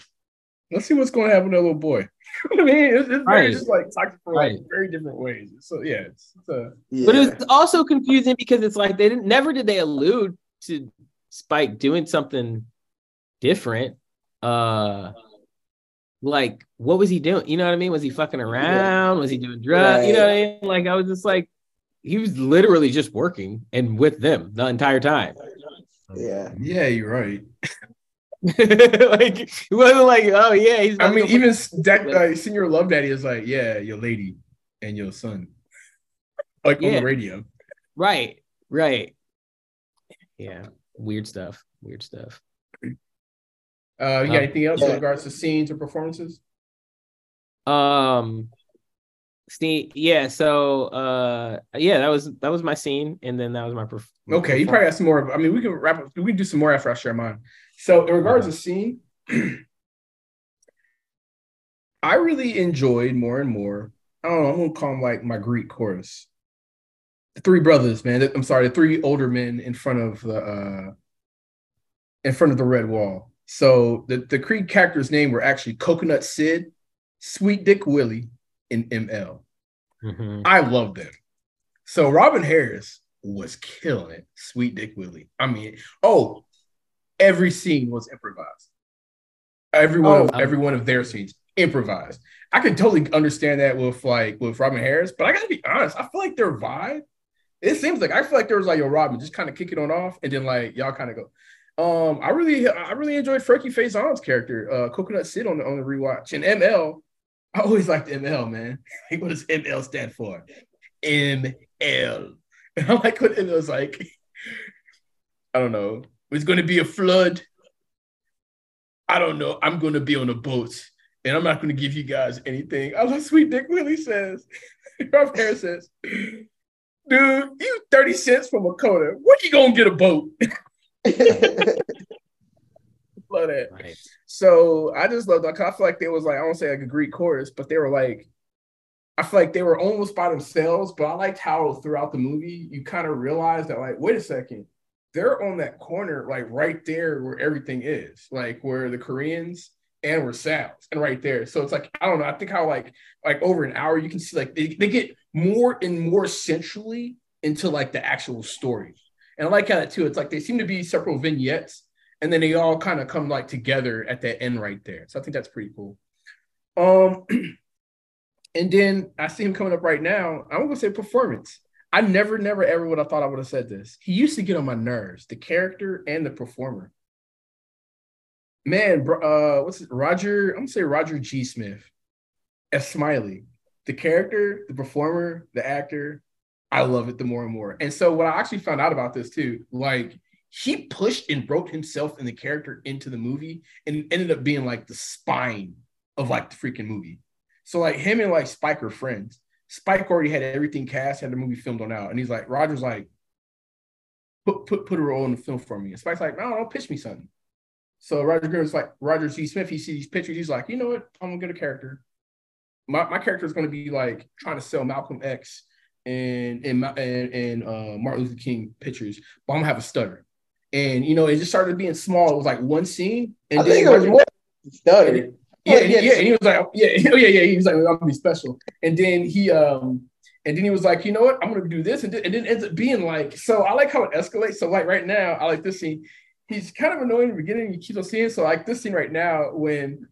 Let's see what's going to happen to that little boy. You know what I mean, it's, it's very Right. just like toxic for like Right. very different ways. So yeah, it's, it's a But it was also confusing because it's like they didn't never did they allude to Spike doing something different. Uh like what was he doing? You know what I mean? Was he fucking around? Was he doing drugs? You know what I mean? Like I was just like he was literally just working and with them the entire time. yeah. yeah. You're right. like it wasn't like, oh yeah, he's I mean, even that uh, Senor Love Daddy is like, yeah, your lady and your son, like on the radio. right, right. Yeah, weird stuff. Weird stuff. Uh, you got Um, anything else in regards to scenes or performances? Um yeah, so uh yeah, that was that was my scene, and then that was my perf- Okay, you probably have some more. I mean, we can wrap up. We can do some more after I share mine. So, in regards to scene, I really enjoyed more and more. I don't know. I'm gonna call them like my Greek chorus. The three brothers, man. I'm sorry, the three older men in front of the uh in front of the red wall. So the the Creed characters' name were actually Coconut Sid, Sweet Dick Willie, and ML. Mhm. I love them. So Robin Harris was killing it. Sweet Dick Willie. I mean, oh, every scene was improvised. Every one, Oh. of, every one of their scenes improvised. I could totally understand that with like with Robin Harris, but I gotta be honest. I feel like their vibe. It seems like I feel like there was like yo Robin just kind of kick it on off, and then like y'all kind of go. Um, I really, I really enjoyed Frankie Faison's character, uh, Coconut Sid on the on the rewatch, and ML. I always liked ML, man. Like, what does ML stand for? ML. And I'm like what ML's like. I don't know. It's going to be a flood. I don't know. I'm going to be on a boat, and I'm not going to give you guys anything. I love Sweet Dick Willie says. Rob Harris says, dude, you 30 cents from a coda. When you going to get a boat? love that. Right. So I just love that. I feel like they was like I don't say like a Greek chorus, but they were like, I feel like they were almost by themselves. But I liked how throughout the movie you kind of realized that like, wait a second, they're on that corner, like right there where everything is, like where the Koreans and where Sal's, and right there. So it's like I don't know. I think how like like over an hour you can see like they, they get more and more centrally into like the actual story. And I like how that too. It's like they seem to be several vignettes, and then they all kind of come like together at that end right there. So I think that's pretty cool. Um, and then I see him coming up right now. I'm gonna say performance. I never, never, ever would have thought I would have said this. He used to get on my nerves, the character and the performer. Man, uh, what's it? Roger? I'm gonna say Roger G. Smith as Smiley. The character, the performer, the actor, I love it the more and more. And so what I actually found out about this too, like he pushed and wrote himself and the character into the movie and ended up being like the spine of like the freaking movie. So like him and like Spike are friends. Spike already had everything cast, had the movie filmed on out, and he's like, Roger's like, put put put a role in the film for me. And Spike's like, no, don't pitch me something. So Roger Good's like Roger G. Smith. He sees these pictures. He's like, you know what? I'm gonna get a character. My, my character is gonna be like trying to sell Malcolm X and and and, and uh, Martin Luther King pictures, but I'm gonna have a stutter. And you know, it just started being small. It was like one scene, and I then think it was more stutter. Yeah, and, yeah, and he was like, yeah, oh yeah, yeah. He was like, I'm gonna be special. And then he um and then he was like, you know what, I'm gonna do this, and, then- and then it ends up being like, so I like how it escalates. So like right now, I like this scene. He's kind of annoying in the beginning. You keep on seeing. So like this scene right now when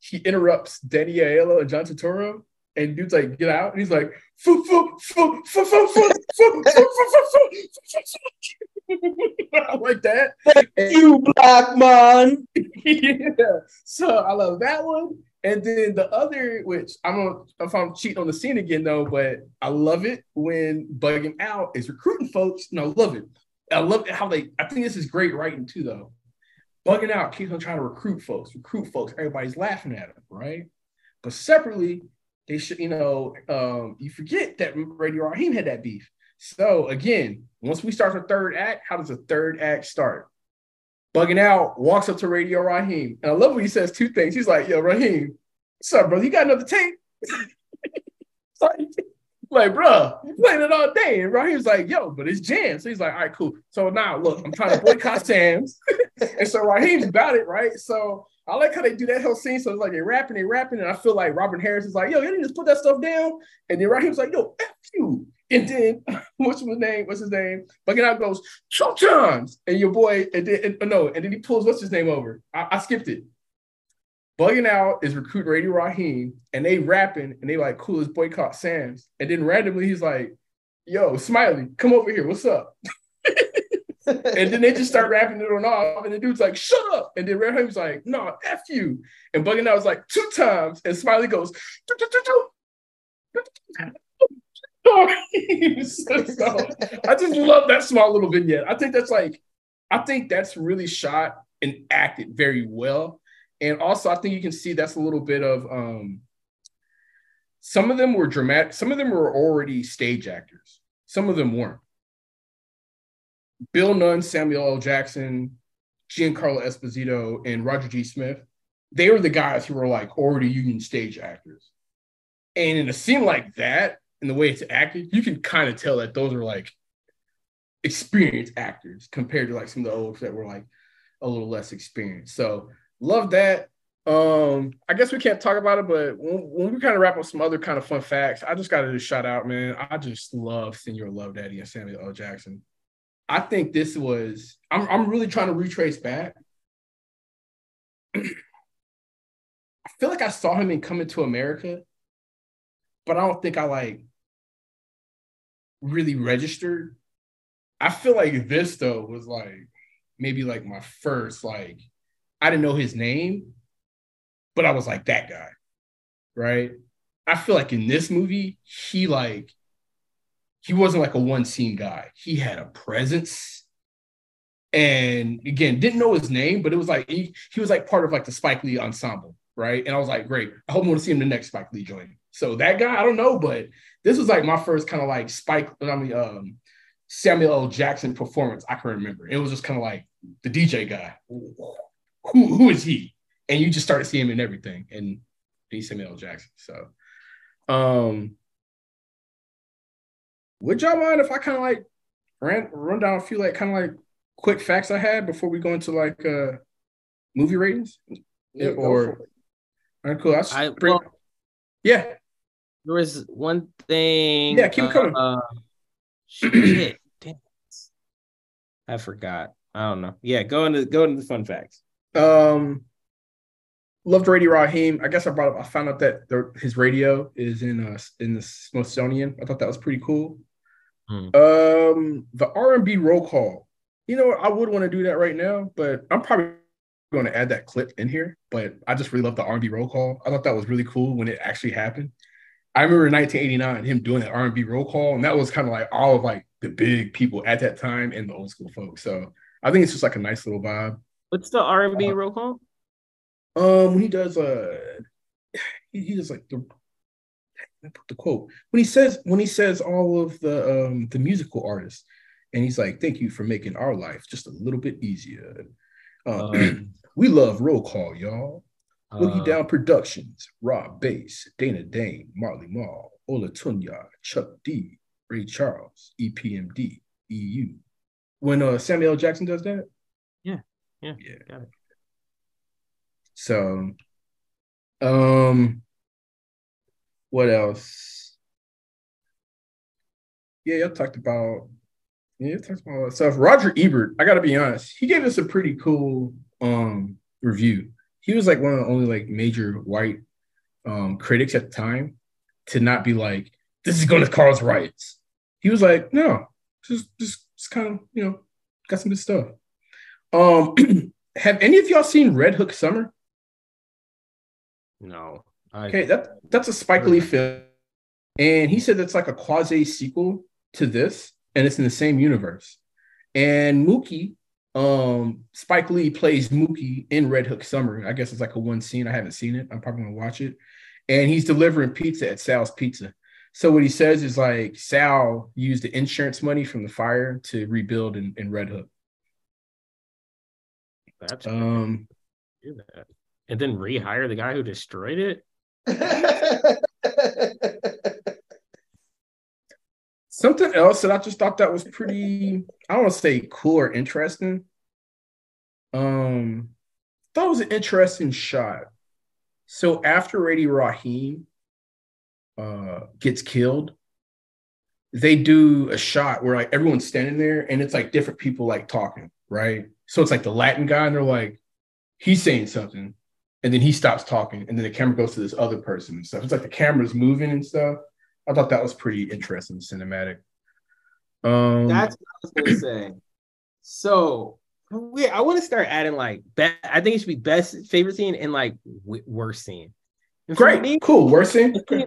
he interrupts Danny Aiello and John Turturro, and dude's like, get out, and he's like, foo, foo, foo, foo, foo, foo, foo, foo, foo, foo, foo, like that. And- You black man. yeah. So I love that one. And then the other, which I don't know if I'm cheating on the scene again though, but I love it when Bugging Out is recruiting folks. And I love it. I love how they, I think this is great writing too, though. Bugging Out keeps on trying to recruit folks, recruit folks. Everybody's laughing at them, right? But separately, they should, you know, um, you forget that Radio Raheem had that beef. So again, once we start the third act, how does the third act start? Bugging out, walks up to Radio Raheem. And I love when he says two things. He's like, yo, Raheem, what's up, bro? You got another tape? Sorry. Like, bro, you playing it all day. And Raheem's like, yo, but it's jam. So he's like, all right, cool. So now look, I'm trying to boycott Sam's. and so Raheem's about it, right? So I like how they do that whole scene. So it's like they're rapping, they're rapping, and I feel like Robin Harris is like, yo, you didn't just put that stuff down. And then Raheem's like, yo, F you. And then what's his name? What's his name? Bugging out goes two times, and your boy, and then and, no, and then he pulls what's his name over. I, I skipped it. Bugging out is recruiting Radio Raheem, and they rapping, and they like cool as boycott Sam's. And then randomly he's like, "Yo, Smiley, come over here. What's up?" and then they just start rapping it on off, and the dude's like, "Shut up!" And then Raheem's like, "No, f you." And Bugging out was like two times, and Smiley goes, So, so, I just love that small little vignette. I think that's like, I think that's really shot and acted very well. And also, I think you can see that's a little bit of um, some of them were dramatic, some of them were already stage actors, some of them weren't. Bill Nunn, Samuel L. Jackson, Giancarlo Esposito, and Roger G. Smith, they were the guys who were like already union stage actors. And in a scene like that, and the way it's acted, you can kind of tell that those are like experienced actors compared to like some of the olds that were like a little less experienced. So love that. Um, I guess we can't talk about it, but when, when we kind of wrap up some other kind of fun facts, I just got to just shout out, man. I just love Senor Love Daddy and Samuel L. Jackson. I think this was. I'm I'm really trying to retrace back. I feel like I saw him in Coming to America, but I don't think I like really registered. I feel like this though was like maybe like my first like I didn't know his name, but I was like that guy, right? I feel like in this movie he like he wasn't like a one scene guy. He had a presence, and again didn't know his name, but it was like he he was like part of like the Spike Lee ensemble, right? And I was like, great. I hope I want to see him the next Spike Lee joint. So that guy, I don't know, but this was like my first kind of like Spike, I mean, um, Samuel L. Jackson performance I can remember. It was just kind of like the DJ guy. Who who is he? And you just started seeing him in everything. And he's Samuel L. Jackson. So um would y'all mind if I kind of like ran run down a few like kind of like quick facts I had before we go into like uh movie ratings? Yeah, or all right, cool. I'll I, well, yeah. There was one thing. Yeah, keep coming. Uh, shit, damn it. I forgot. I don't know. Yeah, go into go into the fun facts. Um, loved Radio Raheem. I guess I brought up. I found out that the, his radio is in uh in the Smithsonian. I thought that was pretty cool. Hmm. Um, the R and B roll call. You know, I would want to do that right now, but I'm probably going to add that clip in here. But I just really love the R and B roll call. I thought that was really cool when it actually happened. I remember in 1989 him doing that R and B roll call, and that was kind of like all of like the big people at that time and the old school folks. So I think it's just like a nice little vibe. What's the R and B Uh, roll call? Um, when he does uh, he, he does like the I put the quote when he says when he says all of the um the musical artists, and he's like, "Thank you for making our life just a little bit easier." Um, we love roll call, y'all. Boogie uh, Down Productions, Rob Base, Dana Dane, Marley Marl, Olatunji, Chuck D, Ray Charles, EPMD, EU. When uh, Samuel L. Jackson does that, Yeah, yeah, Yeah. got it. So, um, what else? Yeah, y'all talked about yeah, y'all talked about all that stuff. Roger Ebert, I gotta be honest, he gave us a pretty cool um review. He was like one of the only like major white um critics at the time to not be like, this is gonna cause riots. He was like, no, just just, just kind of, you know, got some good stuff. Um have any of y'all seen Red Hook Summer? No. I, Okay, that that's a Spike Lee film, and he said that's like a quasi sequel to this, and it's in the same universe. And Mookie, um, Spike Lee plays Mookie in Red Hook Summer. I guess it's like a one scene. I haven't seen it. I'm probably gonna watch it. And he's delivering pizza at Sal's Pizza. So what he says is like Sal used the insurance money from the fire to rebuild in, in Red Hook. that's Um, do that. And then rehire the guy who destroyed it. Something else that I just thought that was pretty, I don't want to say cool or interesting. Um, thought was an interesting shot. So after Radio Raheem uh gets killed, they do a shot where like everyone's standing there and it's like different people like talking, right? So it's like the Latin guy, and they're like, he's saying something, and then he stops talking, and then the camera goes to this other person and stuff. It's like the camera's moving and stuff. I thought that was pretty interesting, cinematic. Um, That's what I was gonna say. So we, I want to start adding like be- I think it should be best favorite scene and like w- worst scene. And great, me, cool. Worst scene.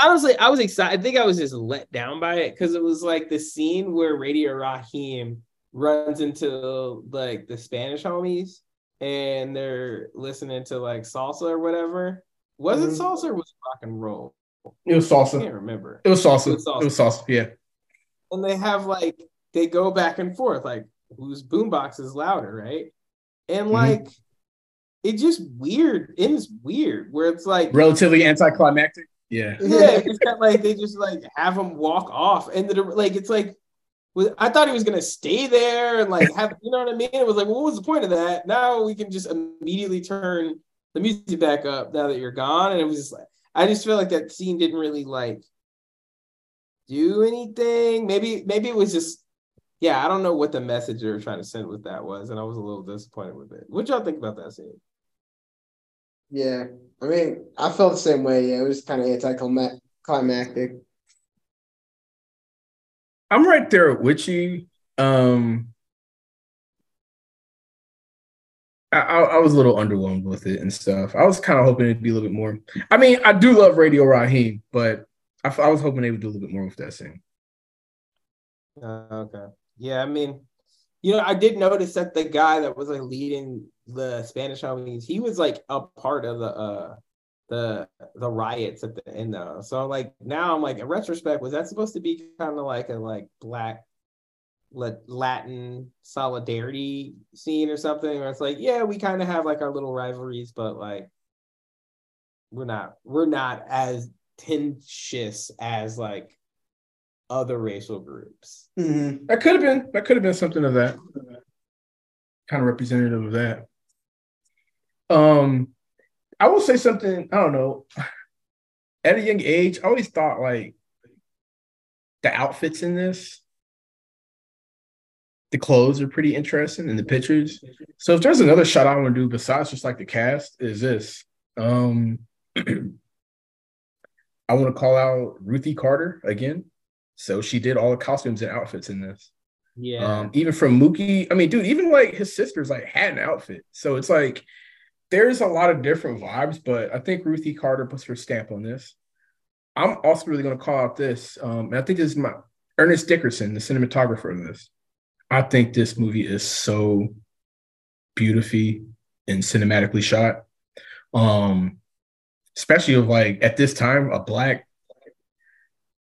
honestly, I was excited. I think I was just let down by it because it was like the scene where Radio Raheem runs into like the Spanish homies and they're listening to like salsa or whatever. Was it Mhm. salsa or was it rock and roll? It was salsa. I can't remember. It was salsa. It was salsa. It was salsa. Yeah. and they have like they go back and forth like whose boombox is louder right and Mhm. like it's just weird it is weird where it's like Relatively anticlimactic. Yeah. yeah it's kind of like they just like have him walk off and then like it's like I thought he was gonna stay there and like have you know what I mean? It was like, well, what was the point of that? Now we can just immediately turn the music back up now that you're gone. And it was just like I just feel like that scene didn't really like do anything. Maybe maybe it was just yeah, I don't know what the message they were trying to send with that was, and I was a little disappointed with it. What y'all think about that scene? Yeah, I mean, I felt the same way. Yeah, it was kind of anticlimactic. I'm right there with you. Um, I, I, was a little underwhelmed with it and stuff. I was kind of hoping it'd be a little bit more. I mean, I do love Radio Raheem, but I, I was hoping they would do a little bit more with that scene. Uh, okay. Yeah, I mean, you know, I did notice that the guy that was like leading the Spanish homies, he was like a part of the uh the the riots at the end though. So like now I'm like in retrospect, was that supposed to be kind of like a like black Latin solidarity scene or something, where it's like, yeah, we kind of have like our little rivalries, but like we're not we're not as tenacious as like other racial groups. Mm-hmm. That could have been that could have been something of that kind of representative of that. Um, I will say something. I don't know. At a young age, I always thought like the outfits in this, the clothes are pretty interesting and the pictures. So if there's another shot I want to do besides just like the cast, is this. Um, I want to call out Ruthie Carter again. So she did all the costumes and outfits in this. Yeah. Um, even from Mookie, I mean, dude, even like his sisters like had an outfit. So it's like there's a lot of different vibes, but I think Ruthie Carter puts her stamp on this. I'm also really going to call out this. Um, and I think this is my Ernest Dickerson, the cinematographer of this. I think this movie is so beautifully and cinematically shot. Um, especially of like at this time, a black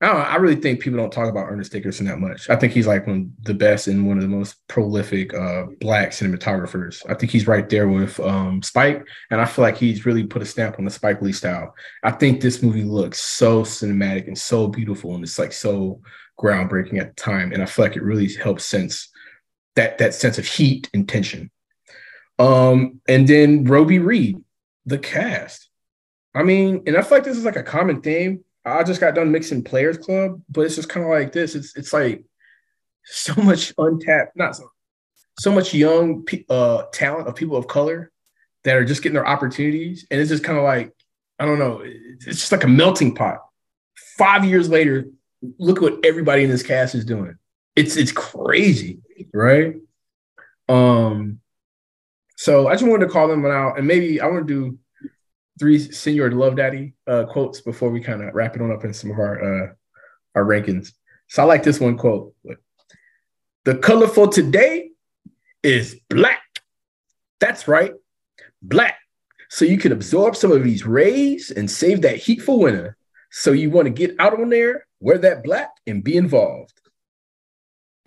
I know, I really think people don't talk about Ernest Dickerson that much. I think he's like one of the best and one of the most prolific uh, black cinematographers. I think he's right there with um, Spike, and I feel like he's really put a stamp on the Spike Lee style. I think this movie looks so cinematic and so beautiful, and it's like so groundbreaking at the time. And I feel like it really helps sense that that sense of heat and tension. Um, and then Robi Reed, the cast. I mean, and I feel like this is like a common theme I just got done mixing Players Club, but it's just kind of like this. It's it's like so much untapped, not so, so much young uh, talent of people of color that are just getting their opportunities, and it's just kind of like I don't know. It's just like a melting pot. Five years later, look what everybody in this cast is doing. It's it's crazy, right? Um, so I just wanted to call them out, and maybe I want to do three Senor Love Daddy uh, quotes before we kind of wrap it on up in some of our uh, our rankings. So I like this one quote. The color for today is black. That's right, black. So you can absorb some of these rays and save that heat for winter. So you want to get out on there, wear that black, and be involved.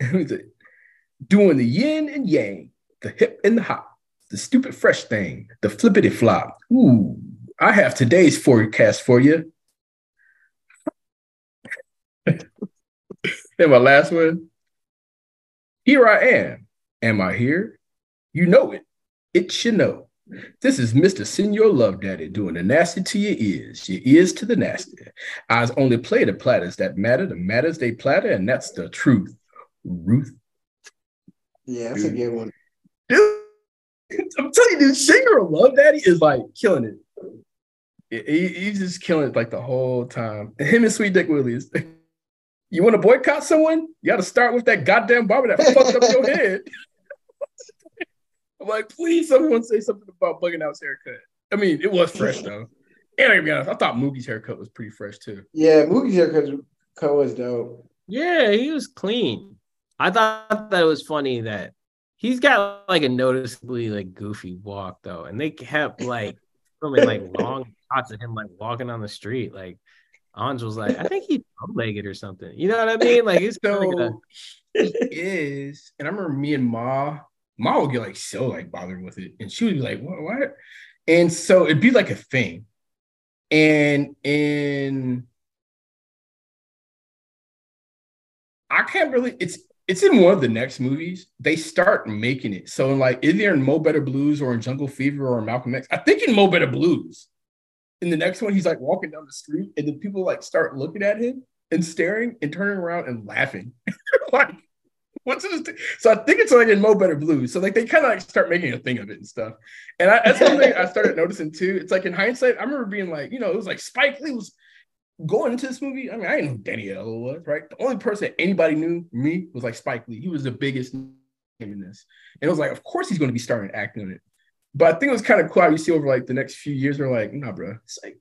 Doing the yin and yang, the hip and the hop, the stupid fresh thing, the flippity flop. Ooh, I have today's forecast for you. and my last one. Here I am. Am I here? You know it. It should know. This is Mr. Senor Love Daddy doing the nasty to your ears, your ears to the nasty. Eyes only play the platters that matter, the matters they platter, and that's the truth. Ruth. Yeah, that's a good one. Dude, I'm telling you, dude, Senor Love Daddy is like killing it. He, he's just killing it like the whole time. Him and Sweet Dick Willies. You want to boycott someone? You got to start with that goddamn barber that fucked up your head. I'm like, please, someone say something about bugging out's haircut. I mean, it was fresh though. And I to be honest, I thought Mookie's haircut was pretty fresh too. Yeah, Mookie's haircut was dope. Yeah, he was clean. I thought that it was funny that he's got like a noticeably like goofy walk though, and they kept like filming like long shots of him like walking on the street. Like Anj was like, I think he's legged or something. You know what I mean? Like he's so gonna... he is. And I remember me and Ma, Ma would get like so like bothered with it, and she would be like, "What? What?" And so it'd be like a thing. And in I can't really. It's it's in one of the next movies. They start making it. So in like either in Mo Better Blues or in Jungle Fever or Malcolm X. I think in Mo Better Blues. In the next one, he's like walking down the street, and then people like start looking at him and staring and turning around and laughing. like, what's this? Th-? So I think it's like in Mo Better Blues. So like they kind of like start making a thing of it and stuff. And I, that's something I started noticing too. It's like in hindsight, I remember being like, you know, it was like Spike Lee was going into this movie, I mean, I didn't know Danny Aiello was, right? The only person anybody knew me was like Spike Lee. He was the biggest name in this. And it was like, of course he's going to be starting acting on it. But I think it was kind of cool how you see over like the next few years, they're like, nah, bro, it's like,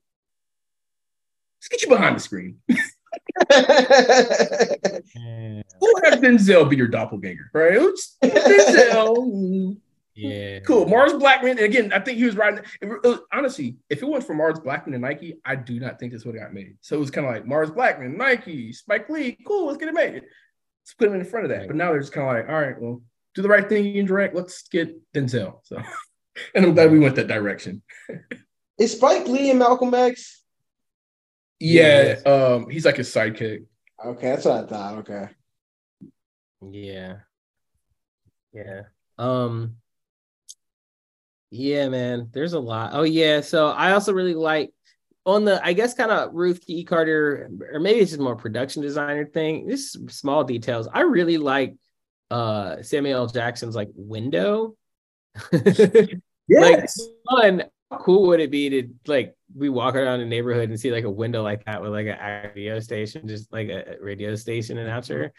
let's get you behind the screen. Who have Denzel be your doppelganger, right? Denzel. Yeah. Cool. Mars Blackmon. And again, I think he was riding. It, uh, honestly, if it went for Mars Blackmon and Nike, I do not think this would have got made. So it was kind of like Mars Blackmon, Nike, Spike Lee. Cool, let's get it made. Let's put him in front of that. But now they're just kind of like, all right, well, do the right thing, you direct. Let's get Denzel. So, and I'm glad we went that direction. Is Spike Lee and Malcolm X? Yeah, um, he's like his sidekick. Okay, that's what I thought. Okay. Yeah. Yeah. Um Yeah, man. There's a lot. Oh yeah, so I also really like on the I guess kind of Ruth Key Carter or maybe it's just more production designer thing. Just small details. I really like uh Samuel L. Jackson's like window. Yeah, like fun. Cool would it be to like we walk around a neighborhood and see like a window like that with like a radio station, just like a radio station announcer.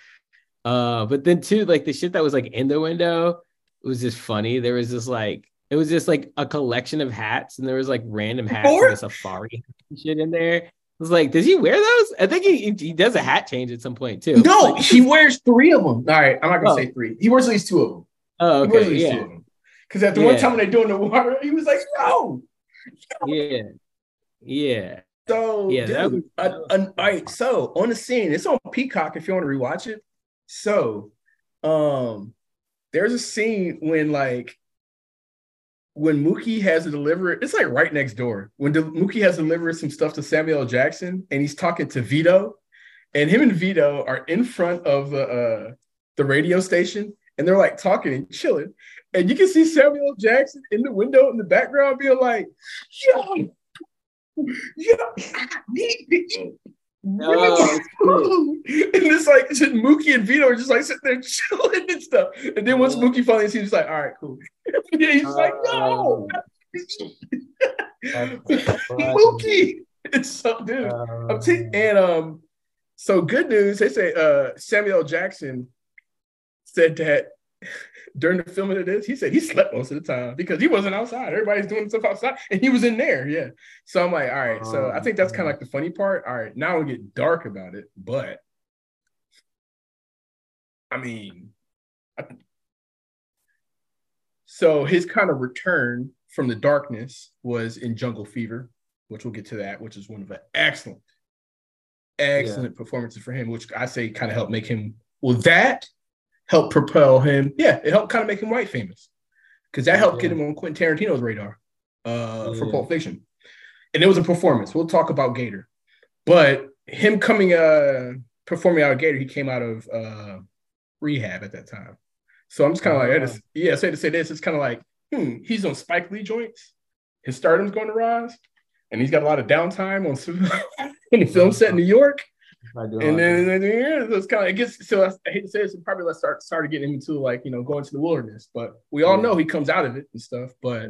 Uh, but then too, like the shit that was like in the window was just funny. There was this like it was just like a collection of hats, and there was like random hats safari shit in there. It was like, does he wear those? I think he he does a hat change at some point too. No, Like, he wears three of them. All right, I'm not gonna Oh. say three. He wears at least two of them. oh, He wears at okay, least yeah, two of them. Because at the one time when they're doing the water, he was like, no. yeah, yeah. So, Yeah, that dude, uh, uh, all right. So on the scene, it's on Peacock if you want to rewatch it. So, um, there's a scene when like when Mookie has to deliver it's like right next door. When the, Mookie has delivered some stuff to Samuel Jackson, and he's talking to Vito, and him and Vito are in front of the uh the radio station, and they're like talking and chilling, and you can see Samuel Jackson in the window in the background being like, "Yo, yo, I need to eat." Oh, and it's like just Mookie and Vito are just like sitting there chilling and stuff. And then once Mookie finally sees, he's like, all right, cool. And he's like, no, Mookie. It's so dude. I'm t- and um, so good news. They say uh Samuel Jackson said that during the filming of this, he said he slept most of the time because he wasn't outside. Everybody's doing stuff outside, and he was in there. Yeah. So I'm like, all right. So I oh, think that's kind of like the funny part. All right, now we get dark about it, but I mean, I, so his kind of return from the darkness was in Jungle Fever, which we'll get to that, which is one of the excellent, excellent performances for him, which I say kind of helped make him. Well, that helped propel him. Yeah, it helped kind of make him white famous because that helped get him on Quentin Tarantino's radar uh, for Yeah. Pulp Fiction, and it was a performance. We'll talk about Gator, but him coming uh performing out of Gator, he came out of uh rehab at that time. So I'm just kind of like, I just, yeah, say to say this, it's kind of like, hmm, he's on Spike Lee joints. His stardom's going to rise, and he's got a lot of downtime on in the film set in New York. And then, and then yeah, so it's kind of it gets so I, I hate to say this, it probably let's start started getting into like you know going to the wilderness, but we all know he comes out of it and stuff. But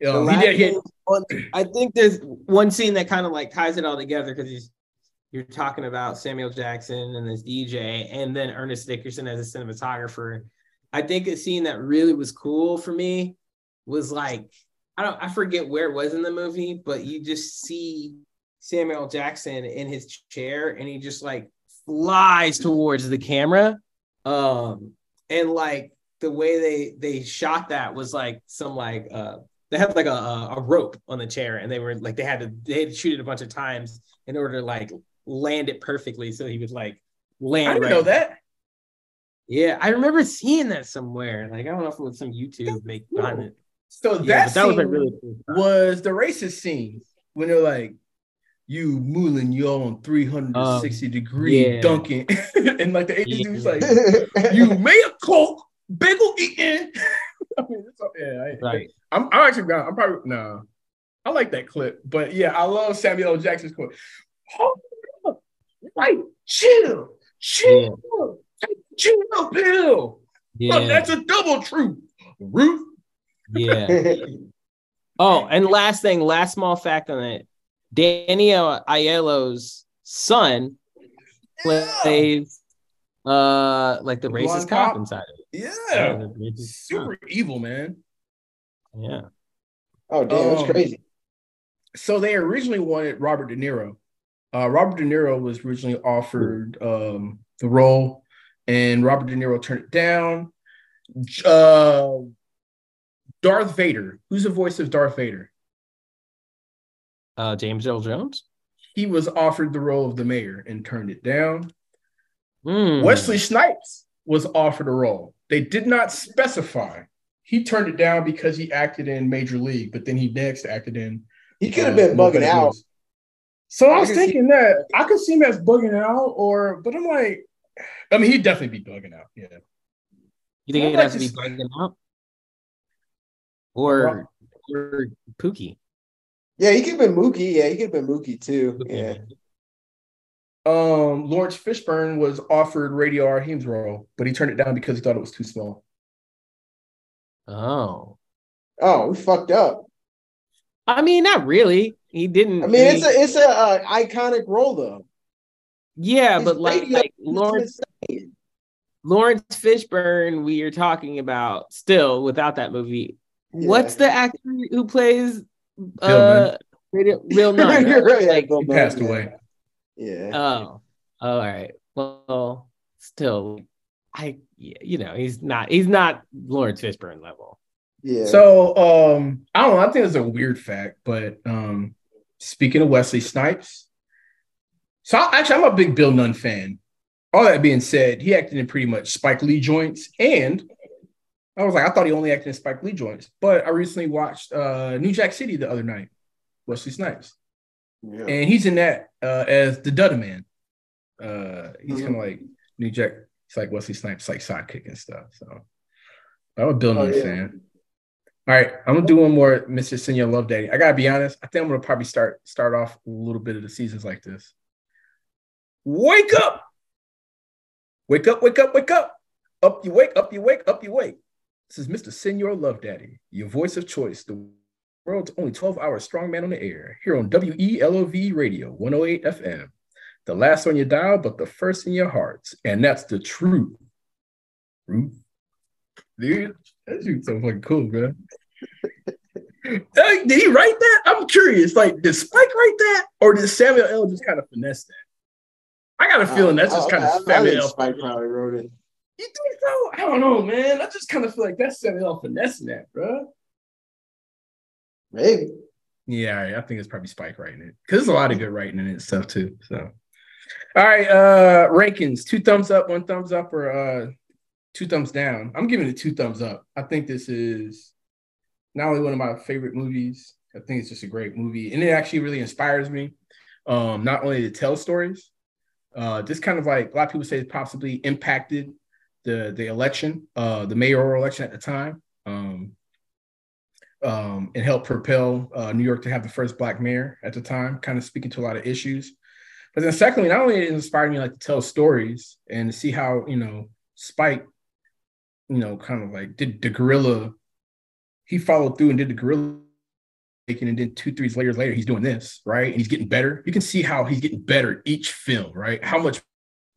The um, he did hit. thing- well, I think there's one scene that kind of like ties it all together because he's you're talking about Samuel Jackson and this DJ, and then Ernest Dickerson as a cinematographer. I think a scene that really was cool for me was like I don't I forget where it was in the movie, but you just see Samuel Jackson in his chair and he just like flies towards the camera. Um and like the way they they shot that was like some like uh they had like a, a rope on the chair and they were like they had to they had to shoot it a bunch of times in order to like land it perfectly so he would like land I didn't right know that. yeah i remember seeing that somewhere like i don't know if it was some youtube make behind it So Yeah, that, that was, like, really cool. was the racist scene when they're like, "You mooling, you on three hundred and sixty degree Um, yeah. dunking," and like the Asian dude's like, "You made a coke, bagel eating." I mean, yeah, I, Right. I'm, I'm actually, I'm probably no. I like that clip, but yeah, I love Samuel L. Jackson's quote. Up, right, chill, chill, chill, pill. Yeah. Look, that's a double truth, Ruth. yeah oh and last thing last small fact on it daniel Aiello's son plays uh like the racist cop cop? inside of it Yeah, the racist super evil, man. yeah Oh damn, that's Um, crazy. So they originally wanted Robert De Niro. Uh, Robert De Niro was originally offered um, the role, and Robert De Niro turned it down. Uh, Darth Vader, who's the voice of Darth Vader? Uh james earl jones He was offered the role of the mayor and turned it down. Mm. Wesley Snipes was offered a role. They did not specify. He turned it down because he acted in Major League, but then he next acted in. He could have uh, been bugging Nobody out. Knows. So I I was can see- thinking that I could see him as bugging out, or but I'm like, I mean, he'd definitely be bugging out. Yeah. You think I'd it like has to to be bugging out? Or or Pookie? Yeah, he could have been Mookie. Yeah, he could have been Mookie too. Yeah. Um, Laurence Fishburne was offered Radio Raheem's role, but he turned it down because he thought it was too small. Oh. Oh, we fucked up. I mean, not really. He didn't. I mean, it's a it's a uh, iconic role though. yeah, It's but like, radio. like Lawrence Laurence Fishburne, we are talking about still without that movie. What's the actor who plays uh real, real Nunn? You're right, yeah, Like, He Nunn, passed yeah. away. Yeah. Oh, all right. Well, still, I you know he's not he's not Laurence Fishburne level. Yeah. So um, I don't know. I think it's a weird fact, but um, speaking of Wesley Snipes, so I, actually I'm a big Bill Nunn fan. All that being said, he acted in pretty much Spike Lee joints, and I was like, I thought he only acted in Spike Lee joints, but I recently watched uh, New Jack City the other night. Wesley Snipes, Yeah. and he's in that uh, as the Dudda Man. Uh, he's kind of like New Jack. It's like Wesley Snipes, like sidekick and stuff. So I'm a Bill Oh, Nunn yeah. fan. All right, I'm gonna do one more, Mr. Senor Love Daddy. I gotta be honest. I think I'm gonna probably start start off a little bit of the seasons like this. Wake up! Wake up! Wake up! Wake up! Up you wake! Up you wake! Up you wake! This is Mr. Senor Love Daddy, your voice of choice, the world's only 12-hour strong man on the air, here on WELOV Radio 108 FM. The last on your dial, but the first in your hearts, and that's the truth. Truth. Dude, that dude's so fucking cool. Hey, did he write that? I'm curious. Like, did Spike write that, or did Samuel L. just kind of finesse that? I got a uh, feeling that's just I- kind I- of I Samuel L. Spike probably wrote it. You think so? I don't know, man. I just kind of feel like that's Samuel L. finessing that, bro. Maybe. Yeah, I think it's probably Spike writing it because there's a lot of good writing in it stuff too. So, all right, uh, rankings: two thumbs up, one thumbs up, or uh, two thumbs down. I'm giving it two thumbs up. I think this is not only one of my favorite movies. I think it's just a great movie, and it actually really inspires me. Um, not only to tell stories, uh, this kind of like a lot of people say it possibly impacted the the election, uh, the mayoral election at the time. Um, um, and helped propel uh, New York to have the first black mayor at the time, kind of speaking to a lot of issues. But then, secondly, not only it inspired me like to tell stories and to see how you know Spike, you know, kind of like did the guerrilla. He followed through and did the guerrilla making, and then two, three years later, he's doing this right, and he's getting better. You can see how he's getting better each film, right? How much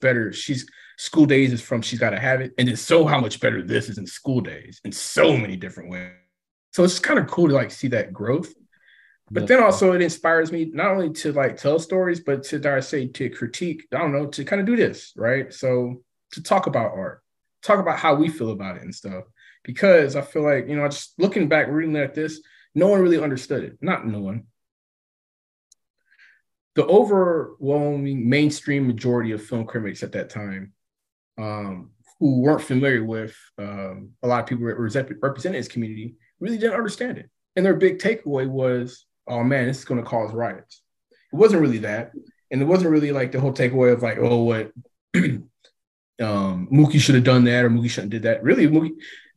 better she's School Daze is from She's Got to Have It, and then so how much better this is in School Daze in so many different ways. So it's kind of cool to like see that growth. But then also it inspires me not only to like tell stories, but to dare I say to critique, I don't know, to kind of do this, right? So to talk about art, talk about how we feel about it and stuff. Because I feel like, you know, just looking back, reading at this, no one really understood it. Not no one. The overwhelming mainstream majority of film critics at that time um, who weren't familiar with um, a lot of people that represent- represented his community really didn't understand it. And their big takeaway was, oh man, this is going to cause riots. It wasn't really that. And it wasn't really like the whole takeaway of like, oh, what um, Mookie should have done that or Mookie shouldn't did that. Really, Mookie,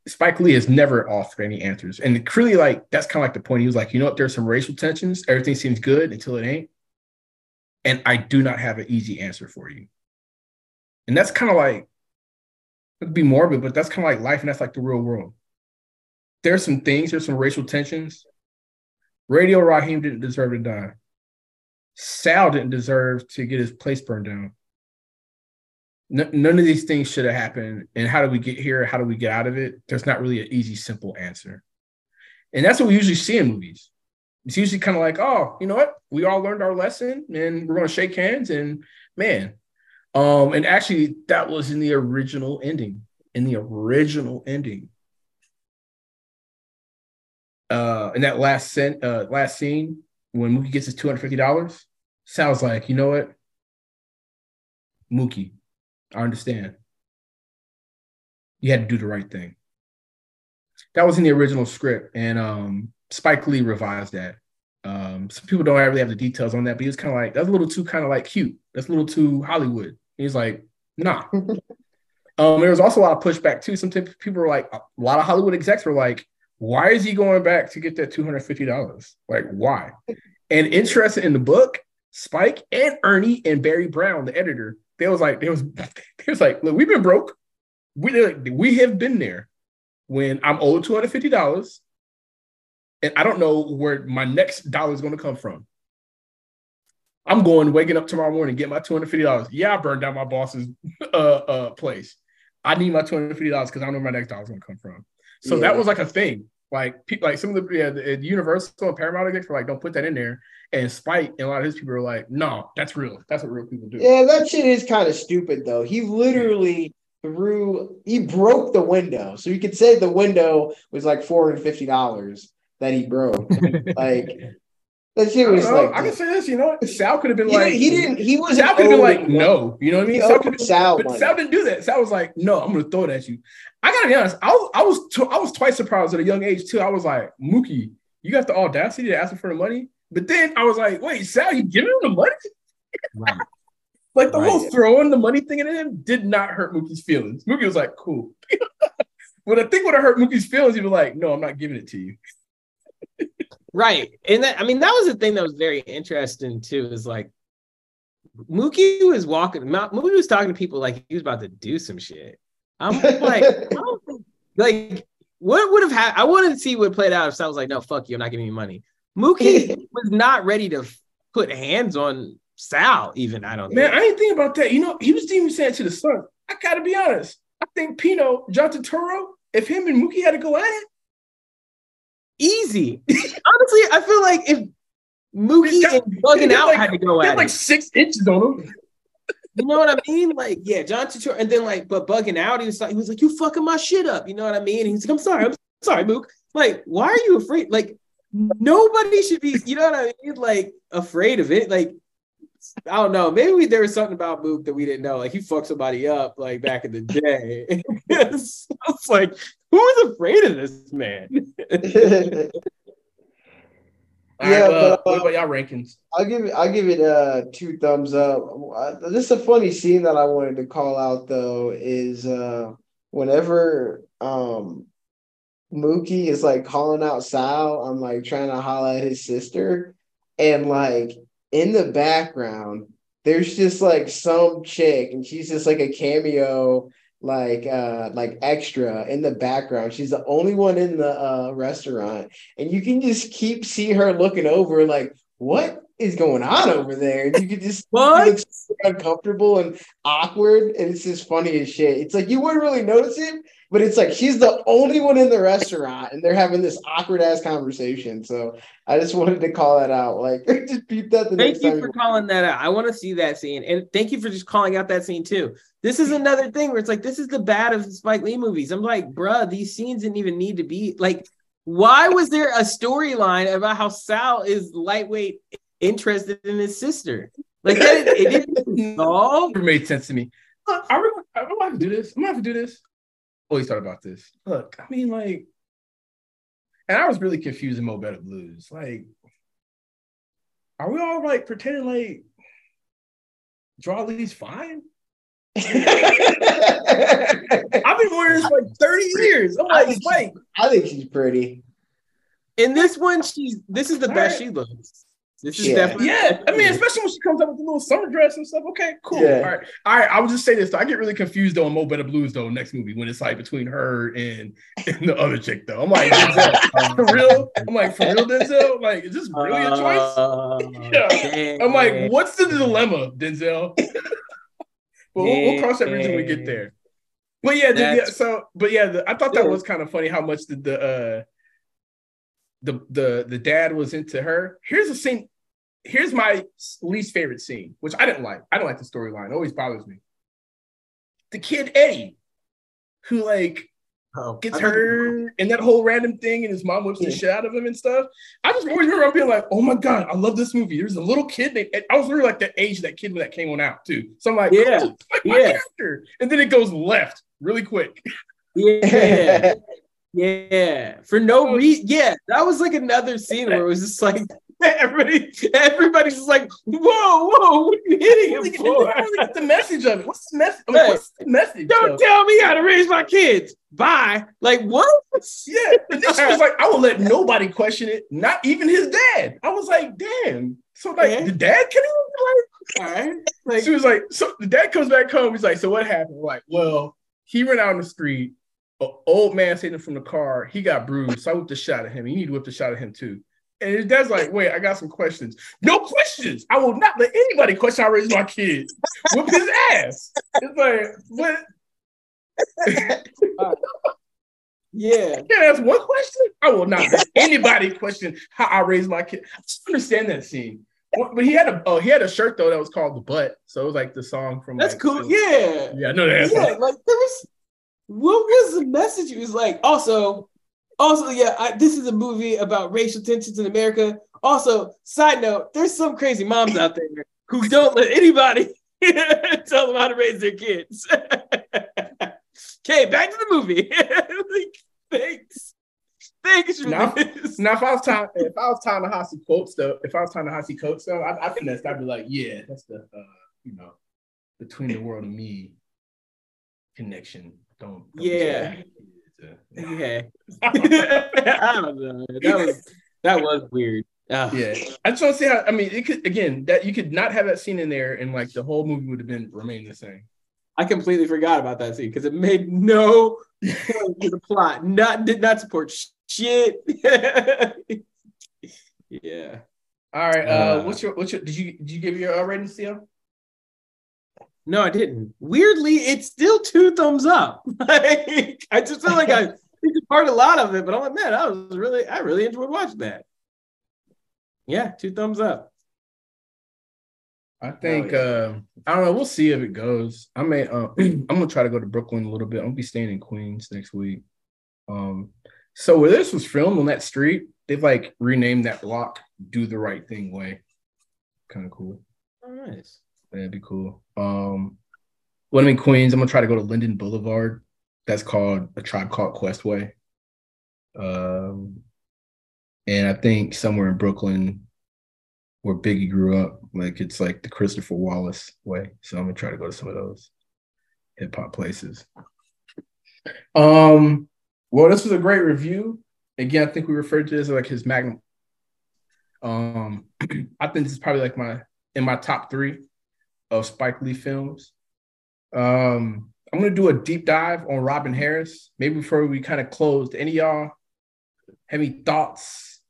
Spike Lee has never offered any answers. And really, like, that's kind of like the point. He was like, you know what? There's some racial tensions. Everything seems good until it ain't. And I do not have an easy answer for you. And that's kind of like, it'd be morbid, but that's kind of like life. And that's like the real world there's some things, there's some racial tensions. Radio Raheem didn't deserve to die. Sal didn't deserve to get his place burned down. None of these things should have happened. And how do we get here? How do we get out of it? There's not really an easy, simple answer. And that's what we usually see in movies. It's usually kind of like, oh, you know what? We all learned our lesson and we're going to shake hands and man. Um, and actually, that was in the original ending. In the original ending, uh, in that last scene, uh, last scene when Mookie gets his two hundred fifty dollars, sounds like you know what, Mookie, I understand. You had to do the right thing. That was in the original script, and um, Spike Lee revised that. Um, some people don't really have the details on that, but he was kind of like that's a little too kind of like cute. That's a little too Hollywood. He's like, nah. um, there was also a lot of pushback too. Some people were like, a lot of Hollywood execs were like, why is he going back to get that two hundred fifty dollars? Like, why? And interested in the book, Spike and Ernie and Barry Brown, the editor, they was like, they was, they was like, look, we've been broke. We like, we have been there when I'm owed two hundred fifty dollars, and I don't know where my next dollar is going to come from. I'm going waking up tomorrow morning get my two hundred fifty dollars. Yeah, I burned down my boss's uh, uh, place. I need my two hundred fifty dollars because I don't know where my next dollar's to come from. So yeah. that was like a thing. Like people, like some of the yeah, the, the Universal and Paramount execs were like, "Don't put that in there." And Spike and a lot of his people are like, "No, that's real. That's what real people do." Yeah, that shit is kind of stupid though. He literally threw, he broke the window, so you could say the window was like four hundred fifty dollars that he broke. like that shit was I like I can say this, you know, Sal could have been he, like he didn't he was Sal could have been like no, you know what I mean? Sal, could've- Sal but. Sal didn't do that. Sal was like, no, I'm gonna throw it at you. I gotta be honest, I was I was tw- I was twice surprised at a young age too. I was like, Mookie, you got the audacity to ask him for the money. But then I was like, wait, Sal, you giving him the money? Right. Like the Right. whole throwing the money thing at him did not hurt Mookie's feelings. Mookie was like, cool. but I think would have hurt Mookie's feelings, he'd be like, no, I'm not giving it to you. Right. And that, I mean, that was the thing that was very interesting too, is like Mookie was walking, Mookie was talking to people like he was about to do some shit. I'm like, think, like, what would have happened? I wanted to see what played out if Sal was like, no, fuck you, I'm not giving you money. Mookie was not ready to put hands on Sal, even. I don't know. Man, think. I didn't think about that. You know, he was even saying to the Suns, I gotta be honest. I think Pino, John Turturro, if him and Mookie had to go at it, Easy. Honestly, I feel like if Mookie got- and bugging out like- had to go he at had like it. six inches on him. You know what I mean? Like, yeah, John Turturro, and then like, but bugging out, he was like, he was like, you fucking my shit up. You know what I mean? And he's like, I'm sorry, I'm sorry, Mook. Like, why are you afraid? Like, nobody should be, you know what I mean? Like, afraid of it. Like, I don't know. Maybe we, there was something about Mook that we didn't know. Like, he fucked somebody up like back in the day. it's, it's like, who is afraid of this man? All Yeah, right, uh, but, what uh, about y'all rankings? I'll give it. I'll give it uh two thumbs up. Uh, This is a funny scene that I wanted to call out though. Is uh whenever um Mookie is like calling out Sal, I'm like trying to holler at his sister, and like in the background, there's just like some chick, and she's just like a cameo, like uh like extra in the background. She's the only one in the uh restaurant, and you can just keep see her looking over, like what is going on over there? And you can just What? she looks so uncomfortable and awkward, and it's just funny as shit. It's like you wouldn't really notice it, but it's like she's the only one in the restaurant, and they're having this awkward ass conversation. So I just wanted to call that out. Like, just beat that the Thank next you time. for calling that out. I want to see that scene. And thank you for just calling out that scene too. This is another thing where it's like, this is the bad of Spike Lee movies. I'm like, bruh, these scenes didn't even need to be like, why was there a storyline about how Sal is lightweight interested in his sister? Like that, it, it didn't solve. It made sense to me. Look, I really, I'm gonna have to do this. I'm gonna have to do this. Always thought about this. Look, I mean, like, and I was really confused in Mo Better Blues. Like, are we all like pretending like Joie Lee's fine? I've been wearing this for like 30 years. I'm like, think, she's, I think she's pretty. In this one, she's this is the best Alright. she looks. This is Yeah. definitely Yeah, I mean, especially when she comes up with the little summer dress and stuff. Okay, cool. Yeah. All right, all right. I would just say this though. I get really confused though on Mo Better Blues though. Next movie when it's like between her and, and the other chick though. I'm like, Denzel, for real. I'm like, for real, Denzel. Like, is this really a choice? Uh, Yeah. I'm like, what's the dilemma, Denzel? but we'll, we'll cross that bridge when we get there. But yeah, the, yeah. So, but yeah, the, I thought that was kind of funny how much the the uh, the the the dad was into her. Here's a scene. Here's my least favorite scene, which I didn't like. I don't like the storyline. It always bothers me. The kid Eddie, who like Oh, gets hurt and that whole random thing and his mom whips the shit out of him and stuff. I just always remember being like, oh my god, I love this movie. There's a little kid named I was really like the age of that kid when that came on out too. So I'm like, Yeah. oh, like my Yeah. character. And then it goes left really quick. Yeah. Yeah. For no reason. Yeah. That was like another scene where it was just like everybody everybody's just like, whoa, whoa, what are you hitting him for? really get the message of it. What's the message? Like, what's the message? Don't of- tell me how to raise my kids. Bye. Like what? Yeah, and then she was like, I will let nobody question it, not even his dad. I was like, damn. So like Yeah. the dad can even like, all right. Like she was like, so the dad comes back home. He's like, so what happened? We're like, well, he ran out on the street. An old man him from the car. He got bruised. So I whipped a shot at him. You need to whip the shot at him too. And his dad's like, wait, I got some questions. No questions. I will not let anybody question how I raise my kid. Whip his ass. It's like, what? yeah. can't ask one question. I will not let anybody question how I raise my kid. I just understand that scene. But he had a oh he had a shirt though that was called the butt. So it was like the song from That's like, cool. Yeah. Yeah, I know that. Yeah, like there was what was the message? It was like also, also, yeah, I, this is a movie about racial tensions in America. Also, side note, there's some crazy moms out there who don't let anybody tell them how to raise their kids. okay, back to the movie. like, thanks. Thanks for Now, this. now if I was tying if I was tying the Hasi quotes though, if I was tying to Hasi quotes though, I, I finesse. I'd be like, yeah, that's the uh, you know, between the world and me connection. Don't, don't Yeah. Yeah. I don't know. That was that was weird. Yeah, I just want to see how. I mean, it could again that you could not have that scene in there, and like the whole movie would have been remain the same. I completely forgot about that scene because it made no the plot. Not did not support shit. yeah. All right, uh, Uh, what's your what's your did you did you give your uh, rating, CL? No, I didn't. Weirdly, it's still two thumbs up. Like I just feel like I picked apart a lot of it, but I'm like, man, I was really, I really enjoyed watching that. Yeah, two thumbs up. I think yeah. uh, I don't know. We'll see if it goes. I may. Uh, I'm gonna try to go to Brooklyn a little bit. I'm gonna be staying in Queens next week. Um, so where this was filmed on that street, they've like renamed that block "Do the Right Thing Way." Kind of cool. Oh, nice. That'd be cool. Um, when I'm in Queens, I'm gonna try to go to Linden Boulevard. That's called a tribe called Quest Way. Um, and I think somewhere in Brooklyn, where Biggie grew up, like it's like the Christopher Wallace way. So I'm gonna try to go to some of those hip hop places. Um, well, this was a great review. Again, I think we referred to this as like his magnum. Um, I think this is probably like my in my top three of Spike Lee films. Um, I'm gonna do a deep dive on Robin Harris. Maybe before we kind of close, any of y'all have any thoughts?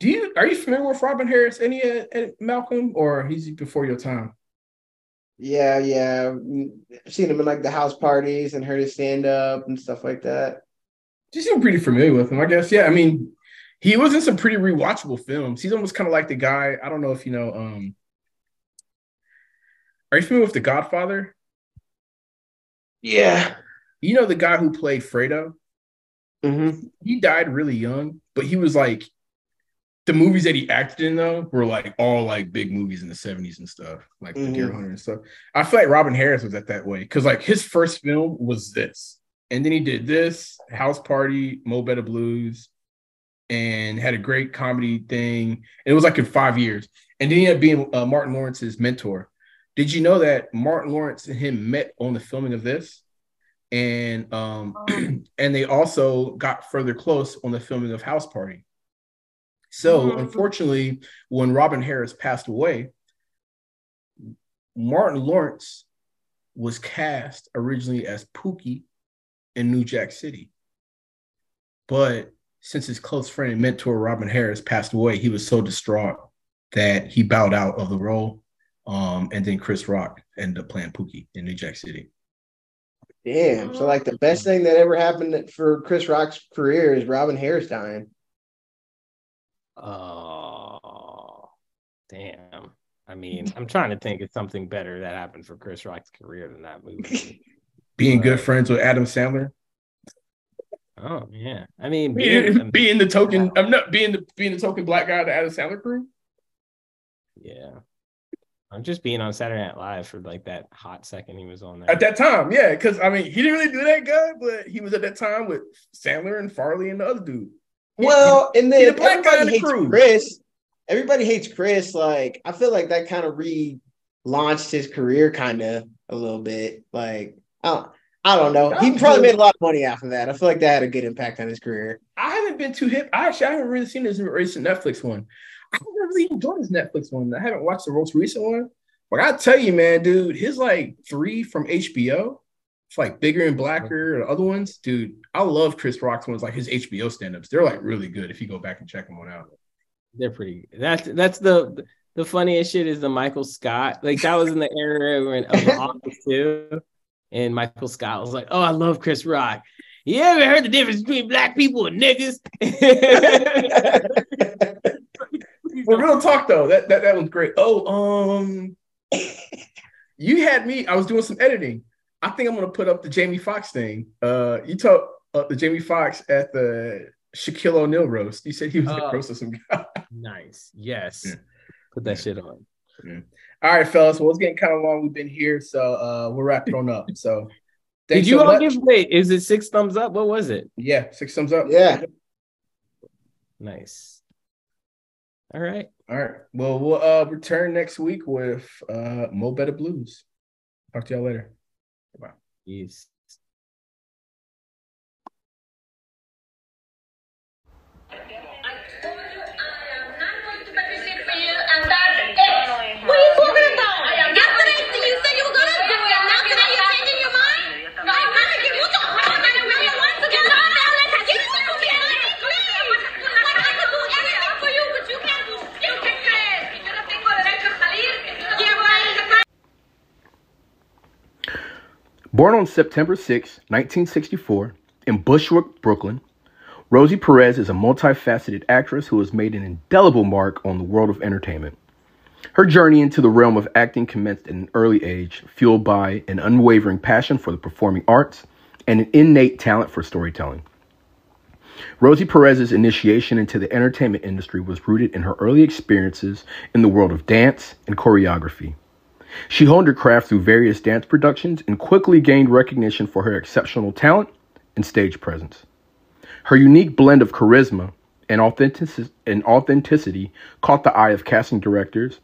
Do you are you familiar with Robin Harris? Any uh, Malcolm, or he's before your time? Yeah, yeah. I've seen him in like the house parties and heard his stand up and stuff like that. You seem pretty familiar with him, I guess. Yeah, I mean, he was in some pretty rewatchable films. He's almost kind of like the guy. I don't know if you know. Um, are you familiar with The Godfather? Yeah. You know the guy who played Fredo. Mm-hmm. he died really young, but he was like the movies that he acted in though were like all like big movies in the 70s and stuff, like the Deer Mhm. Hunter and stuff. I feel like Robin Harris was at that way because like his first film was this, and then he did this House Party, Mo Better Blues, and had a great comedy thing. And It was like in five years, and then he ended up being uh, Martin Lawrence's mentor. Did you know that Martin Lawrence and him met on the filming of this? and um and they also got further close on the filming of House Party. So unfortunately, when Robin Harris passed away, Martin Lawrence was cast originally as Pookie in New Jack City. But since his close friend and mentor Robin Harris passed away, he was so distraught that he bowed out of the role. Um, and then Chris Rock ended up playing Pookie in New Jack City. Damn. So like the best thing that ever happened for Chris Rock's career is Robin Harris dying. Oh, damn. I mean, I'm trying to think of something better that happened for Chris Rock's career than that movie. Being good friends with Adam Sandler. Oh yeah, I mean, being, being, being the token, I'm not being the being the token black guy to the Adam Sandler crew. yeah. I'm just being on Saturday Night Live for like that hot second he was on there. At that time, yeah, because I mean, he didn't really do that good, but he was at that time with Sandler and Farley and the other dude. He- Well, and then the black guy in everybody the hates crew. Chris. Everybody hates Chris. Like I feel like that kind of relaunched his career, kind of a little bit. Like I don't, I don't know. He probably made a lot of money off of that. I feel like that had a good impact on his career. I haven't been too hip. I actually I haven't really seen this recent Netflix one. I really enjoyed this Netflix one. I haven't watched the most recent one. But I tell you, man, dude, his like three from HBO, it's like bigger and blacker or other ones, dude. I love Chris Rock's ones, like his HBO stand-ups. They're like really good if you go back and check them out. They're pretty. That's that's the the funniest shit is the Michael Scott. Like that was in the era when of Office too, and Michael Scott was like, "Oh, I love Chris Rock." You ever heard the difference between black people and niggas? Well, real talk though, that that, that was great. Oh, um, you had me. I was doing some editing. I think I'm gonna put up the Jamie Foxx thing. Uh, you talked uh, the Jamie Foxx at the Shaquille O'Neal roast. You said he was the Oh. roast of some guy. nice. Yes. Yeah. Put that shit on. All right, fellas. Well, it's getting kind of long. We've been here, so uh, we'll wrap it on up. So, Did you so all much. give wait? Is it six thumbs up? What was it? Yeah, six thumbs up. Yeah. Nice. All right. All right. Well, we'll uh, return next week with uh, Mo Better Blues. Talk to y'all later. Bye. Peace. What are you talking about? Yesterday you said you were gonna do it. Now today you're changing your mind? No, I'm gonna give you the hard and really want to get out there. Let's get you to get it, please. Like I can do anything for you, but you can't do shit. ¿Qué crees? Que yo no tengo derecho a salir. Llevo ahí. Born on September 6, 1964, in Bushwick, Brooklyn, Rosie Perez is a multifaceted actress who has made an indelible mark on the world of entertainment. Her journey into the realm of acting commenced at an early age, fueled by an unwavering passion for the performing arts and an innate talent for storytelling. Rosie Perez's initiation into the entertainment industry was rooted in her early experiences in the world of dance and choreography. She honed her craft through various dance productions and quickly gained recognition for her exceptional talent and stage presence. Her unique blend of charisma and, authentic- and authenticity caught the eye of casting directors,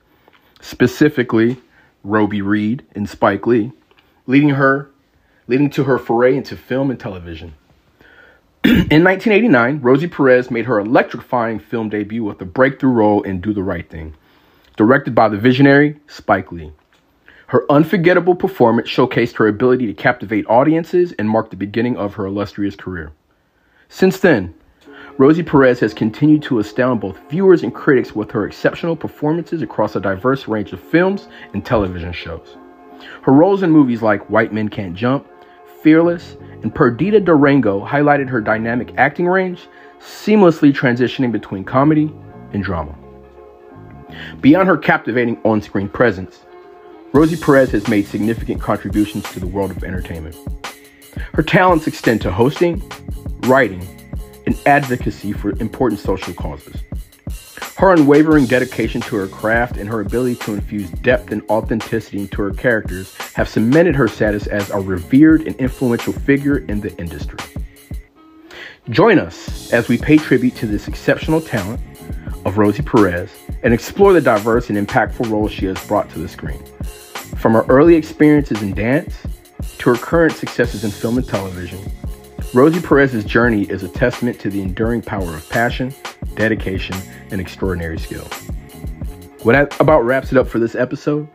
specifically Robi Reed and Spike Lee, leading her leading to her foray into film and television. in 1989, Rosie Perez made her electrifying film debut with a breakthrough role in Do the Right Thing, directed by the visionary Spike Lee. Her unforgettable performance showcased her ability to captivate audiences and marked the beginning of her illustrious career. Since then, Rosie Perez has continued to astound both viewers and critics with her exceptional performances across a diverse range of films and television shows. Her roles in movies like White Men Can't Jump, Fearless, and Perdita Durango highlighted her dynamic acting range, seamlessly transitioning between comedy and drama. Beyond her captivating on screen presence, Rosie Perez has made significant contributions to the world of entertainment. Her talents extend to hosting, writing, and advocacy for important social causes. Her unwavering dedication to her craft and her ability to infuse depth and authenticity into her characters have cemented her status as a revered and influential figure in the industry. Join us as we pay tribute to this exceptional talent of Rosie Perez and explore the diverse and impactful roles she has brought to the screen. From her early experiences in dance to her current successes in film and television, Rosie Perez's journey is a testament to the enduring power of passion, dedication, and extraordinary skill. What about wraps it up for this episode.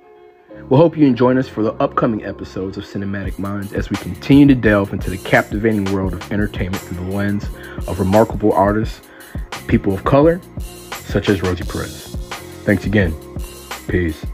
We'll hope you join us for the upcoming episodes of Cinematic Minds as we continue to delve into the captivating world of entertainment through the lens of remarkable artists, people of color, such as Rosie Perez. Thanks again. Peace.